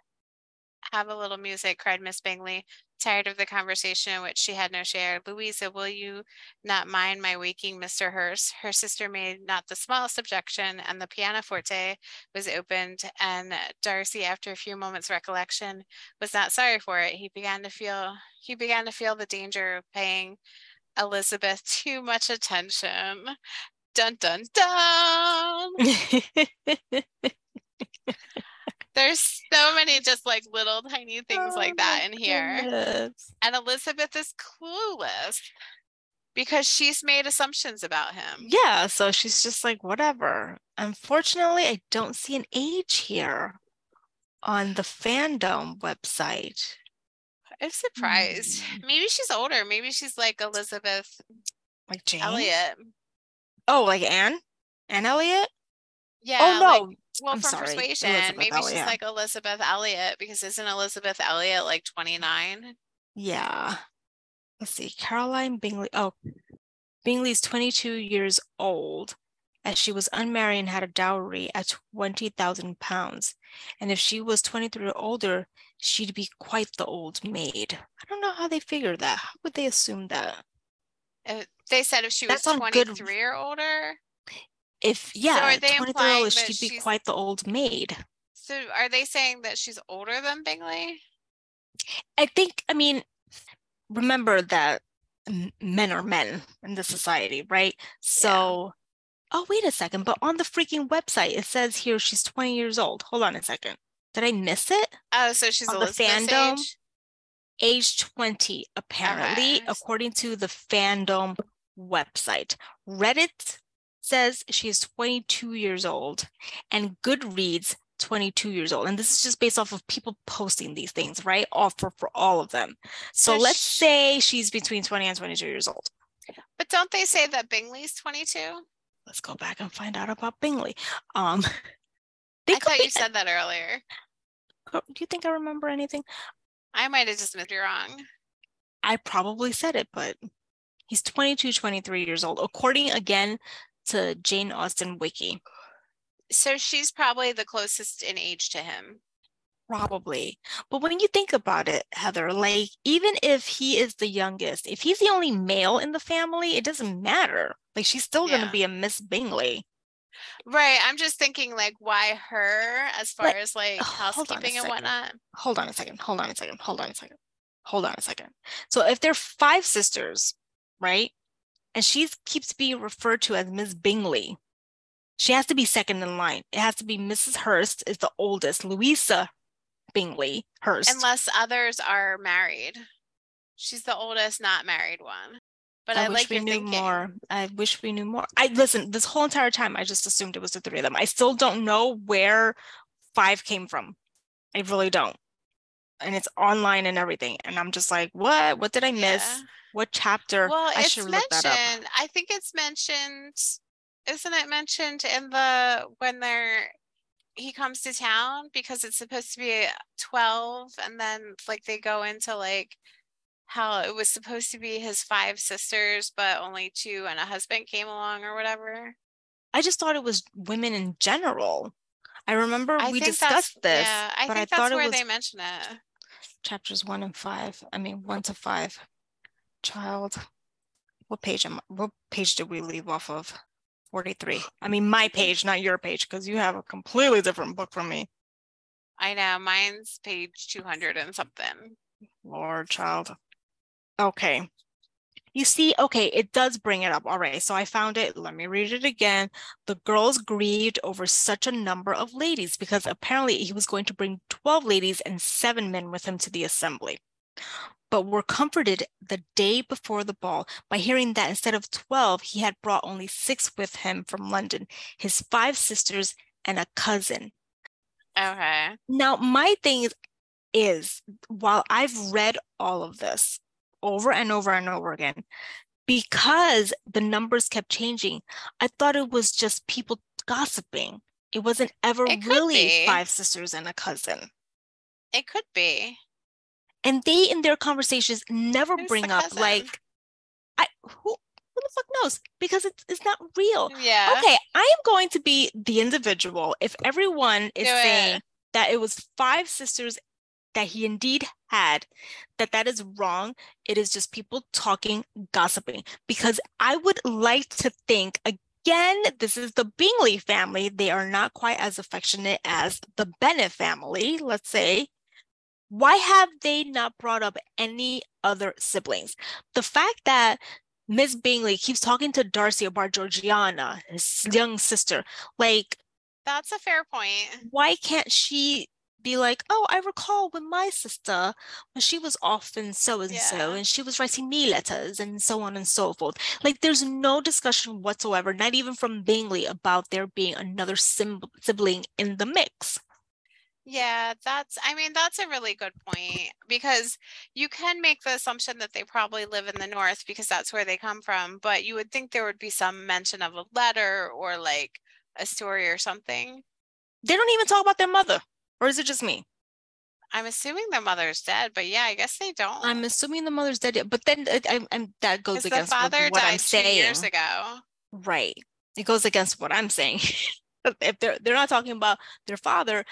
[SPEAKER 2] have a little music, cried Miss Bingley tired of the conversation in which she had no share. Louisa, will you not mind my waking Mr. Hurst? Her sister made not the smallest objection, and the pianoforte was opened, and Darcy, after a few moments' recollection, was not sorry for it. He began to feel he began to feel the danger of paying Elizabeth too much attention. Dun dun dun. There's so many just like little tiny things like
[SPEAKER 1] Oh
[SPEAKER 2] that in here.
[SPEAKER 1] goodness.
[SPEAKER 2] And Elizabeth is clueless because she's made assumptions about him.
[SPEAKER 1] Yeah, so she's just like, whatever. Unfortunately, I don't see an age here on the fandom website.
[SPEAKER 2] I'm surprised.
[SPEAKER 1] Hmm.
[SPEAKER 2] Maybe she's older. Maybe she's like Elizabeth
[SPEAKER 1] Like Jane?
[SPEAKER 2] Elliot.
[SPEAKER 1] Oh, like Anne? Anne Elliot?
[SPEAKER 2] Yeah.
[SPEAKER 1] oh
[SPEAKER 2] like-
[SPEAKER 1] no.
[SPEAKER 2] well,
[SPEAKER 1] I'm
[SPEAKER 2] from
[SPEAKER 1] sorry,
[SPEAKER 2] Persuasion,
[SPEAKER 1] Elizabeth
[SPEAKER 2] maybe she's like Elizabeth Elliot because isn't Elizabeth Elliot like 29?
[SPEAKER 1] Yeah. Let's see. Caroline Bingley. Oh, Bingley's 22 years old as she was unmarried and had a dowry at 20,000 pounds. And if she was 23 or older, she'd be quite the old maid. I don't know how they figure that. How would they assume that?
[SPEAKER 2] Uh, They said if she was
[SPEAKER 1] That's on good-
[SPEAKER 2] 23 or older.
[SPEAKER 1] If, yeah,
[SPEAKER 2] they
[SPEAKER 1] 23 or
[SPEAKER 2] implying
[SPEAKER 1] she'd be quite the old maid.
[SPEAKER 2] So are they saying that she's older than Bingley?
[SPEAKER 1] I think, I mean, remember that men are men in the society, right? So, oh, wait a second, but on the freaking website, it says here she's 20 years old. Hold on a second. Did I miss it?
[SPEAKER 2] Oh, so she's
[SPEAKER 1] On the fandom?
[SPEAKER 2] age?
[SPEAKER 1] Age 20, apparently,
[SPEAKER 2] Okay.
[SPEAKER 1] according to the fandom website. Reddit says she is 22 years old, and Goodreads 22 years old. And this is just based off of people posting these things, right? Offer for all of them. So
[SPEAKER 2] So
[SPEAKER 1] let's
[SPEAKER 2] sh-
[SPEAKER 1] say she's between 20 and 22 years old.
[SPEAKER 2] But don't they say that Bingley's 22?
[SPEAKER 1] Let's go back and find out about Bingley. Um,
[SPEAKER 2] I thought
[SPEAKER 1] be-
[SPEAKER 2] you said that earlier.
[SPEAKER 1] Oh, Do you think I remember anything?
[SPEAKER 2] I might have just missed you wrong.
[SPEAKER 1] I probably said it, but he's 22, 23 years old, according again to Jane Austen Wiki.
[SPEAKER 2] So she's probably the closest in age to him.
[SPEAKER 1] Probably. But when you think about it, Heather, like even if he is the youngest, if he's the only male in the family, it doesn't matter. Like she's still going to be a Miss Bingley.
[SPEAKER 2] Right. I'm just thinking like why her as far
[SPEAKER 1] Like,
[SPEAKER 2] as like
[SPEAKER 1] oh, a
[SPEAKER 2] housekeeping and whatnot.
[SPEAKER 1] Hold on a second. Hold on a second. Hold on a second. Hold on a second. So if they're five sisters, right? And she keeps being referred to as Miss Bingley. She has to be second in line. It has to be Mrs. Hurst is the oldest. Louisa Bingley Hurst.
[SPEAKER 2] Unless others are married. She's the oldest not married one. But I,
[SPEAKER 1] I wish
[SPEAKER 2] like
[SPEAKER 1] we knew
[SPEAKER 2] thinking.
[SPEAKER 1] more. I wish we knew more. I listen, this whole entire time I just assumed it was the three of them. I still don't know where five came from. I really don't. and it's online and everything. And I'm just like, what? What did I miss?
[SPEAKER 2] Yeah.
[SPEAKER 1] What chapter?
[SPEAKER 2] Well,
[SPEAKER 1] I
[SPEAKER 2] it's
[SPEAKER 1] should look that up.
[SPEAKER 2] mentioned, I think it's mentioned, isn't it mentioned in the, when they're, he comes to town because it's supposed to be twelve and then like they go into like how it was supposed to be his five sisters, but only two and a husband came along or whatever.
[SPEAKER 1] I just thought it was women in general. I remember
[SPEAKER 2] I
[SPEAKER 1] we discussed this,
[SPEAKER 2] Yeah, I
[SPEAKER 1] but
[SPEAKER 2] think
[SPEAKER 1] I thought
[SPEAKER 2] that's
[SPEAKER 1] it
[SPEAKER 2] where
[SPEAKER 1] was
[SPEAKER 2] they mention it.
[SPEAKER 1] chapters one and five. I mean, one to five. Child. What page am what page did we leave off of? 43. I mean, my page, not your page, because you have a completely different book from me.
[SPEAKER 2] I know, mine's page two hundred and something.
[SPEAKER 1] Lord, child. Okay. You see, okay, it does bring it up. All right, so I found it. Let me read it again. The girls grieved over such a number of ladies because apparently he was going to bring 12 ladies and seven men with him to the assembly. But were comforted the day before the ball by hearing that instead of 12, he had brought only six with him from London, his five sisters and a cousin.
[SPEAKER 2] Okay,
[SPEAKER 1] Now, my thing is, is while I've read all of this over and over and over again, because the numbers kept changing, I thought it was just people gossiping. It wasn't ever
[SPEAKER 2] It
[SPEAKER 1] really
[SPEAKER 2] be.
[SPEAKER 1] five sisters and a cousin.
[SPEAKER 2] it could be.
[SPEAKER 1] And they, in their conversations, never
[SPEAKER 2] Who's
[SPEAKER 1] bring up like, I who who the fuck knows? Because it's it's not real.
[SPEAKER 2] Yeah.
[SPEAKER 1] Okay, I am going to be the individual. If everyone is
[SPEAKER 2] Do it.
[SPEAKER 1] saying that it was five sisters that he indeed had, that that is wrong. It is just people talking, gossiping. Because I would like to think again, this is the Bingley family. They are not quite as affectionate as the Bennet family, let's say. Why have they not brought up any other siblings? The fact that Miss Bingley keeps talking to Darcy about Georgiana, his young sister, like
[SPEAKER 2] That's a fair point.
[SPEAKER 1] why can't she be like, oh, I recall when my sister, when she was off and so and so, and she was writing me letters and so on and so forth. Like, there's no discussion whatsoever, not even from Bingley, about there being another sim- sibling in the mix.
[SPEAKER 2] Yeah, that's, I mean, that's a really good point because you can make the assumption that they probably live in the north because that's where they come from, but you would think there would be some mention of a letter or like a story or something.
[SPEAKER 1] They don't even talk about their mother, or is it just me?
[SPEAKER 2] I'm assuming their mother's dead, but yeah, I guess they don't.
[SPEAKER 1] I'm assuming the mother's dead, but then uh, it, I, that goes
[SPEAKER 2] the
[SPEAKER 1] against what,
[SPEAKER 2] father
[SPEAKER 1] what I'm saying.
[SPEAKER 2] years ago.
[SPEAKER 1] Right. It goes against what I'm saying. if they're they're not talking about their father,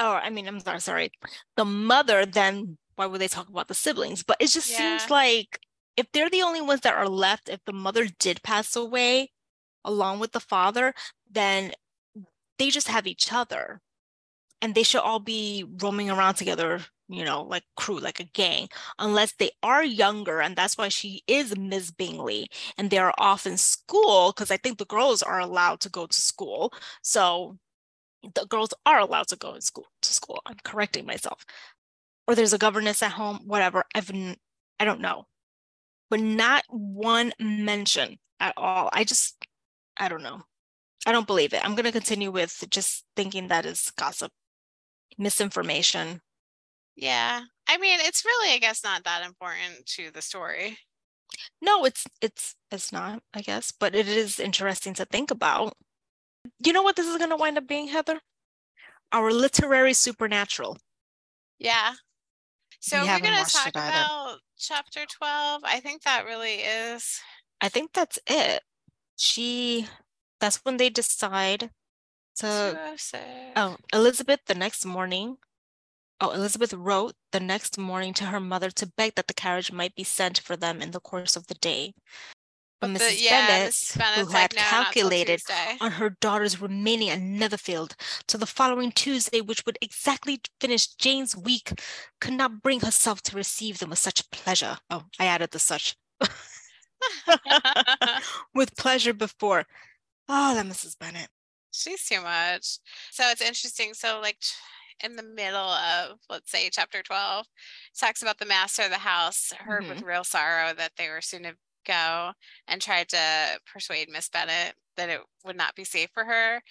[SPEAKER 1] or I mean, I'm sorry, sorry, the mother, then why would they talk about the siblings? But it just
[SPEAKER 2] Yeah.
[SPEAKER 1] seems like if they're the only ones that are left, if the mother did pass away along with the father, then they just have each other. And they should all be roaming around together, you know, like crew, like a gang, unless they are younger. And that's why she is Ms. Bingley and they are off in school because I think the girls are allowed to go to school. So the girls are allowed to go in school to school. I'm correcting myself. Or there's a governess at home, whatever. I've I don't know. But not one mention at all. I just I don't know. I don't believe it. I'm gonna continue with just thinking that is gossip, misinformation.
[SPEAKER 2] Yeah. I mean, it's really, I guess, not that important to the story.
[SPEAKER 1] No, it's it's it's not, I guess, but it is interesting to think about. You know what this is going to wind up being, Heather? Our literary supernatural.
[SPEAKER 2] Yeah. So
[SPEAKER 1] We
[SPEAKER 2] we're gonna talk about chapter 12. I think that really is.
[SPEAKER 1] I think that's it. She that's when they decide to oh, Elizabeth the next morning. Oh, Elizabeth wrote the next morning to her mother to beg that the carriage might be sent for them in the course of the day. But,
[SPEAKER 2] the-
[SPEAKER 1] Mrs.
[SPEAKER 2] yeah,
[SPEAKER 1] Bennet,
[SPEAKER 2] Mrs.
[SPEAKER 1] who had
[SPEAKER 2] like, no,
[SPEAKER 1] calculated on her daughter's remaining at Netherfield to the following Tuesday, which would exactly finish Jane's week, could not bring herself to receive them with such pleasure. Oh, I added the such with pleasure before. Oh, that Mrs. Bennet.
[SPEAKER 2] She's too much. So it's interesting. So, like, in the middle of, let's say, chapter 12, talks about the master of the house heard with mm-hmm. real sorrow that they were soon to go and tried to persuade Miss Bennet that it would not be safe for her.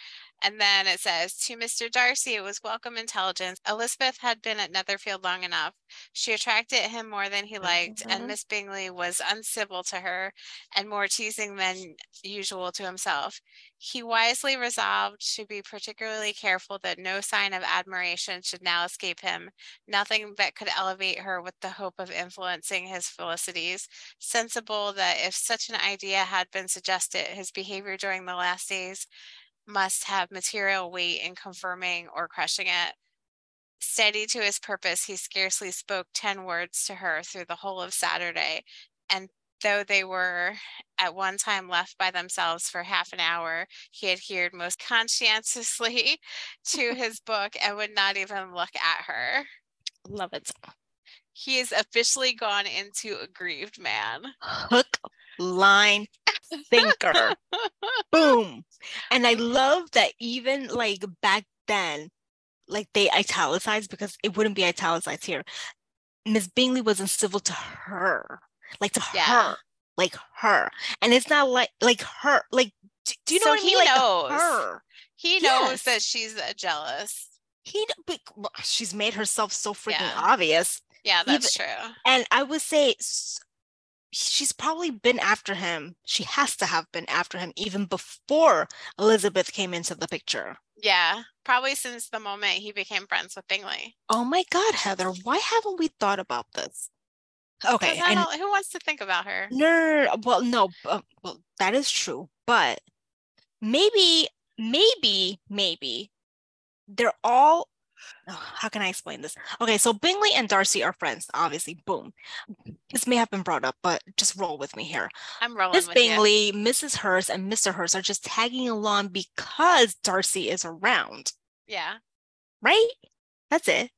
[SPEAKER 2] And then it says, To Mr. Darcy, it was welcome intelligence. Elizabeth had been at Netherfield long enough. She attracted him more than he liked,
[SPEAKER 1] Mhm.
[SPEAKER 2] and Miss Bingley was uncivil to her and more teasing than usual to himself. He wisely resolved to be particularly careful that no sign of admiration should now escape him, nothing that could elevate her with the hope of influencing his felicities, sensible that if such an idea had been suggested, his behavior during the last days must have material weight in confirming or crushing it. Steady to his purpose, he scarcely spoke ten words to her through the whole of Saturday, and though they were at one time left by themselves for half an hour, he adhered most conscientiously to his book and would not even look at her.
[SPEAKER 1] Love it.
[SPEAKER 2] He is officially gone into a grieved man.
[SPEAKER 1] Hook, line, sinker. Boom. And I love that even like back then, like they italicized because it wouldn't be italicized here. Miss Bingley wasn't civil to her, like to
[SPEAKER 2] Yeah.
[SPEAKER 1] her, like her. And it's not like like her, like do, do you know
[SPEAKER 2] So
[SPEAKER 1] what I mean?
[SPEAKER 2] he
[SPEAKER 1] Like
[SPEAKER 2] knows.
[SPEAKER 1] her.
[SPEAKER 2] He knows
[SPEAKER 1] Yes.
[SPEAKER 2] that she's uh, jealous.
[SPEAKER 1] He but she's made herself so freaking
[SPEAKER 2] Yeah.
[SPEAKER 1] obvious.
[SPEAKER 2] Yeah, that's true.
[SPEAKER 1] And I would say she's probably been after him. She has to have been after him even before Elizabeth came into the picture.
[SPEAKER 2] Yeah, probably since the moment he became friends with Bingley.
[SPEAKER 1] Oh my God, Heather, why haven't we thought about this? Okay,
[SPEAKER 2] I
[SPEAKER 1] and
[SPEAKER 2] don't- who wants to think about her?
[SPEAKER 1] no, well, no, uh, well, that is true, but maybe, maybe, maybe they're all. Oh, how can I explain this? Okay, so Bingley and Darcy are friends, obviously. Boom. This may have been brought up, but just roll with me here.
[SPEAKER 2] I'm rolling
[SPEAKER 1] Miss
[SPEAKER 2] with you.
[SPEAKER 1] Bingley, Mrs. Hurst, and Mr. Hurst are just tagging along because Darcy is around,
[SPEAKER 2] Yeah.
[SPEAKER 1] right? That's it.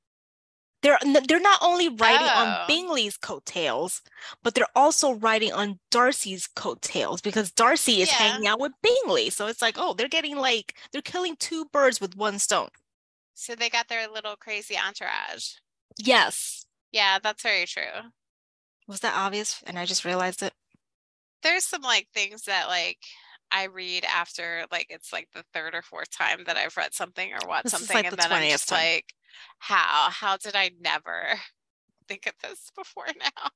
[SPEAKER 1] They're they're not only riding
[SPEAKER 2] Oh.
[SPEAKER 1] on Bingley's coattails, but they're also riding on Darcy's coattails because Darcy is
[SPEAKER 2] Yeah.
[SPEAKER 1] hanging out with Bingley. So it's like, oh, they're getting like they're killing two birds with one stone.
[SPEAKER 2] So they got their little crazy entourage.
[SPEAKER 1] Yes.
[SPEAKER 2] Yeah, that's very true.
[SPEAKER 1] Was that obvious? And I just realized it.
[SPEAKER 2] There's some like things that like I read after like it's like the third or fourth time that I've read something or watched
[SPEAKER 1] This
[SPEAKER 2] something
[SPEAKER 1] like
[SPEAKER 2] and
[SPEAKER 1] the
[SPEAKER 2] then I'm just
[SPEAKER 1] time.
[SPEAKER 2] like, how? How did I never think of this before now?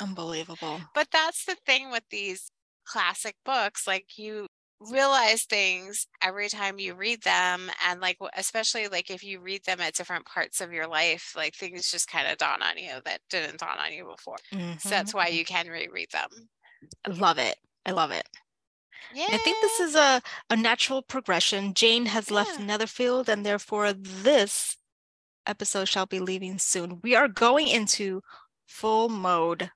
[SPEAKER 1] Unbelievable.
[SPEAKER 2] But that's the thing with these classic books. Like you realize things every time you read them. And like, especially like if you read them at different parts of your life, like things just kind of dawn on you that didn't dawn on you before. So that's why mm-hmm. you can reread them.
[SPEAKER 1] I love it. I love it.
[SPEAKER 2] Yeah.
[SPEAKER 1] I think this is a, a natural progression. Jane has left Netherfield, and therefore this episode shall be leaving soon. We are going into full mode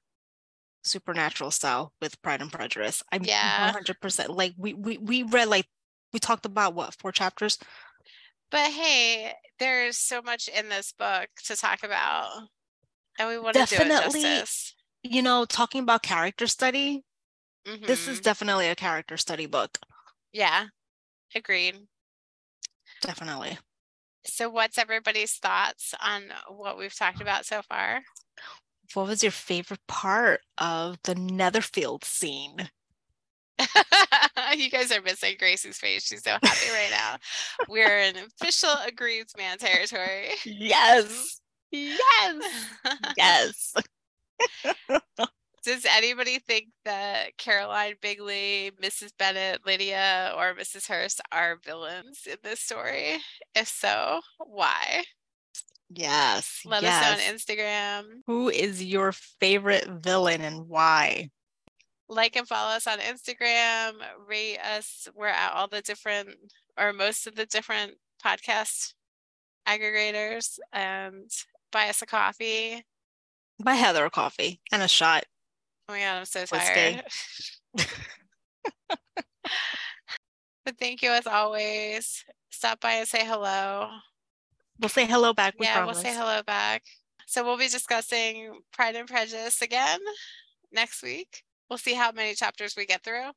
[SPEAKER 1] supernatural style with Pride and Prejudice. I'm
[SPEAKER 2] Yeah.
[SPEAKER 1] 100% like we, we we read like we talked about what four chapters.
[SPEAKER 2] But hey, there's so much in this book to talk about. And we want to
[SPEAKER 1] Definitely
[SPEAKER 2] justice.
[SPEAKER 1] You know, talking about character study. This is
[SPEAKER 2] Mhm.
[SPEAKER 1] definitely a character study book.
[SPEAKER 2] yeah. Agreed.
[SPEAKER 1] Definitely.
[SPEAKER 2] So what's everybody's thoughts on what we've talked about so far?
[SPEAKER 1] What was your favorite part of the Netherfield scene?
[SPEAKER 2] you guys are missing Greicy's face. She's so happy right now. We're in official aggrieved man territory.
[SPEAKER 1] Yes. Yes. Yes.
[SPEAKER 2] Does anybody think that Caroline Bingley, Mrs. Bennet, Lydia, or Mrs. Hurst are villains in this story? If so, why?
[SPEAKER 1] Yes.
[SPEAKER 2] Let
[SPEAKER 1] yes.
[SPEAKER 2] us know on Instagram.
[SPEAKER 1] Who is your favorite villain and why?
[SPEAKER 2] Like and follow us on Instagram. Rate us. We're at all the different or most of the different podcast aggregators and buy us a coffee.
[SPEAKER 1] Buy Heather a coffee and a shot.
[SPEAKER 2] Oh my god, I'm so tired. but thank you as always. Stop by and say hello.
[SPEAKER 1] We'll say hello back. We
[SPEAKER 2] yeah,
[SPEAKER 1] promise.
[SPEAKER 2] we'll say hello back. So we'll be discussing Pride and Prejudice again next week. We'll see how many chapters we get through.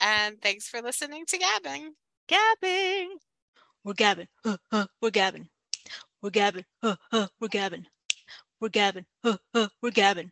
[SPEAKER 2] And thanks for listening to Gabbing.
[SPEAKER 1] Gabbing. We're gabbing. Uh, uh, we're gabbing. We're gabbing. Uh, uh, we're gabbing. We're gabbing. Uh, uh, we're gabbing.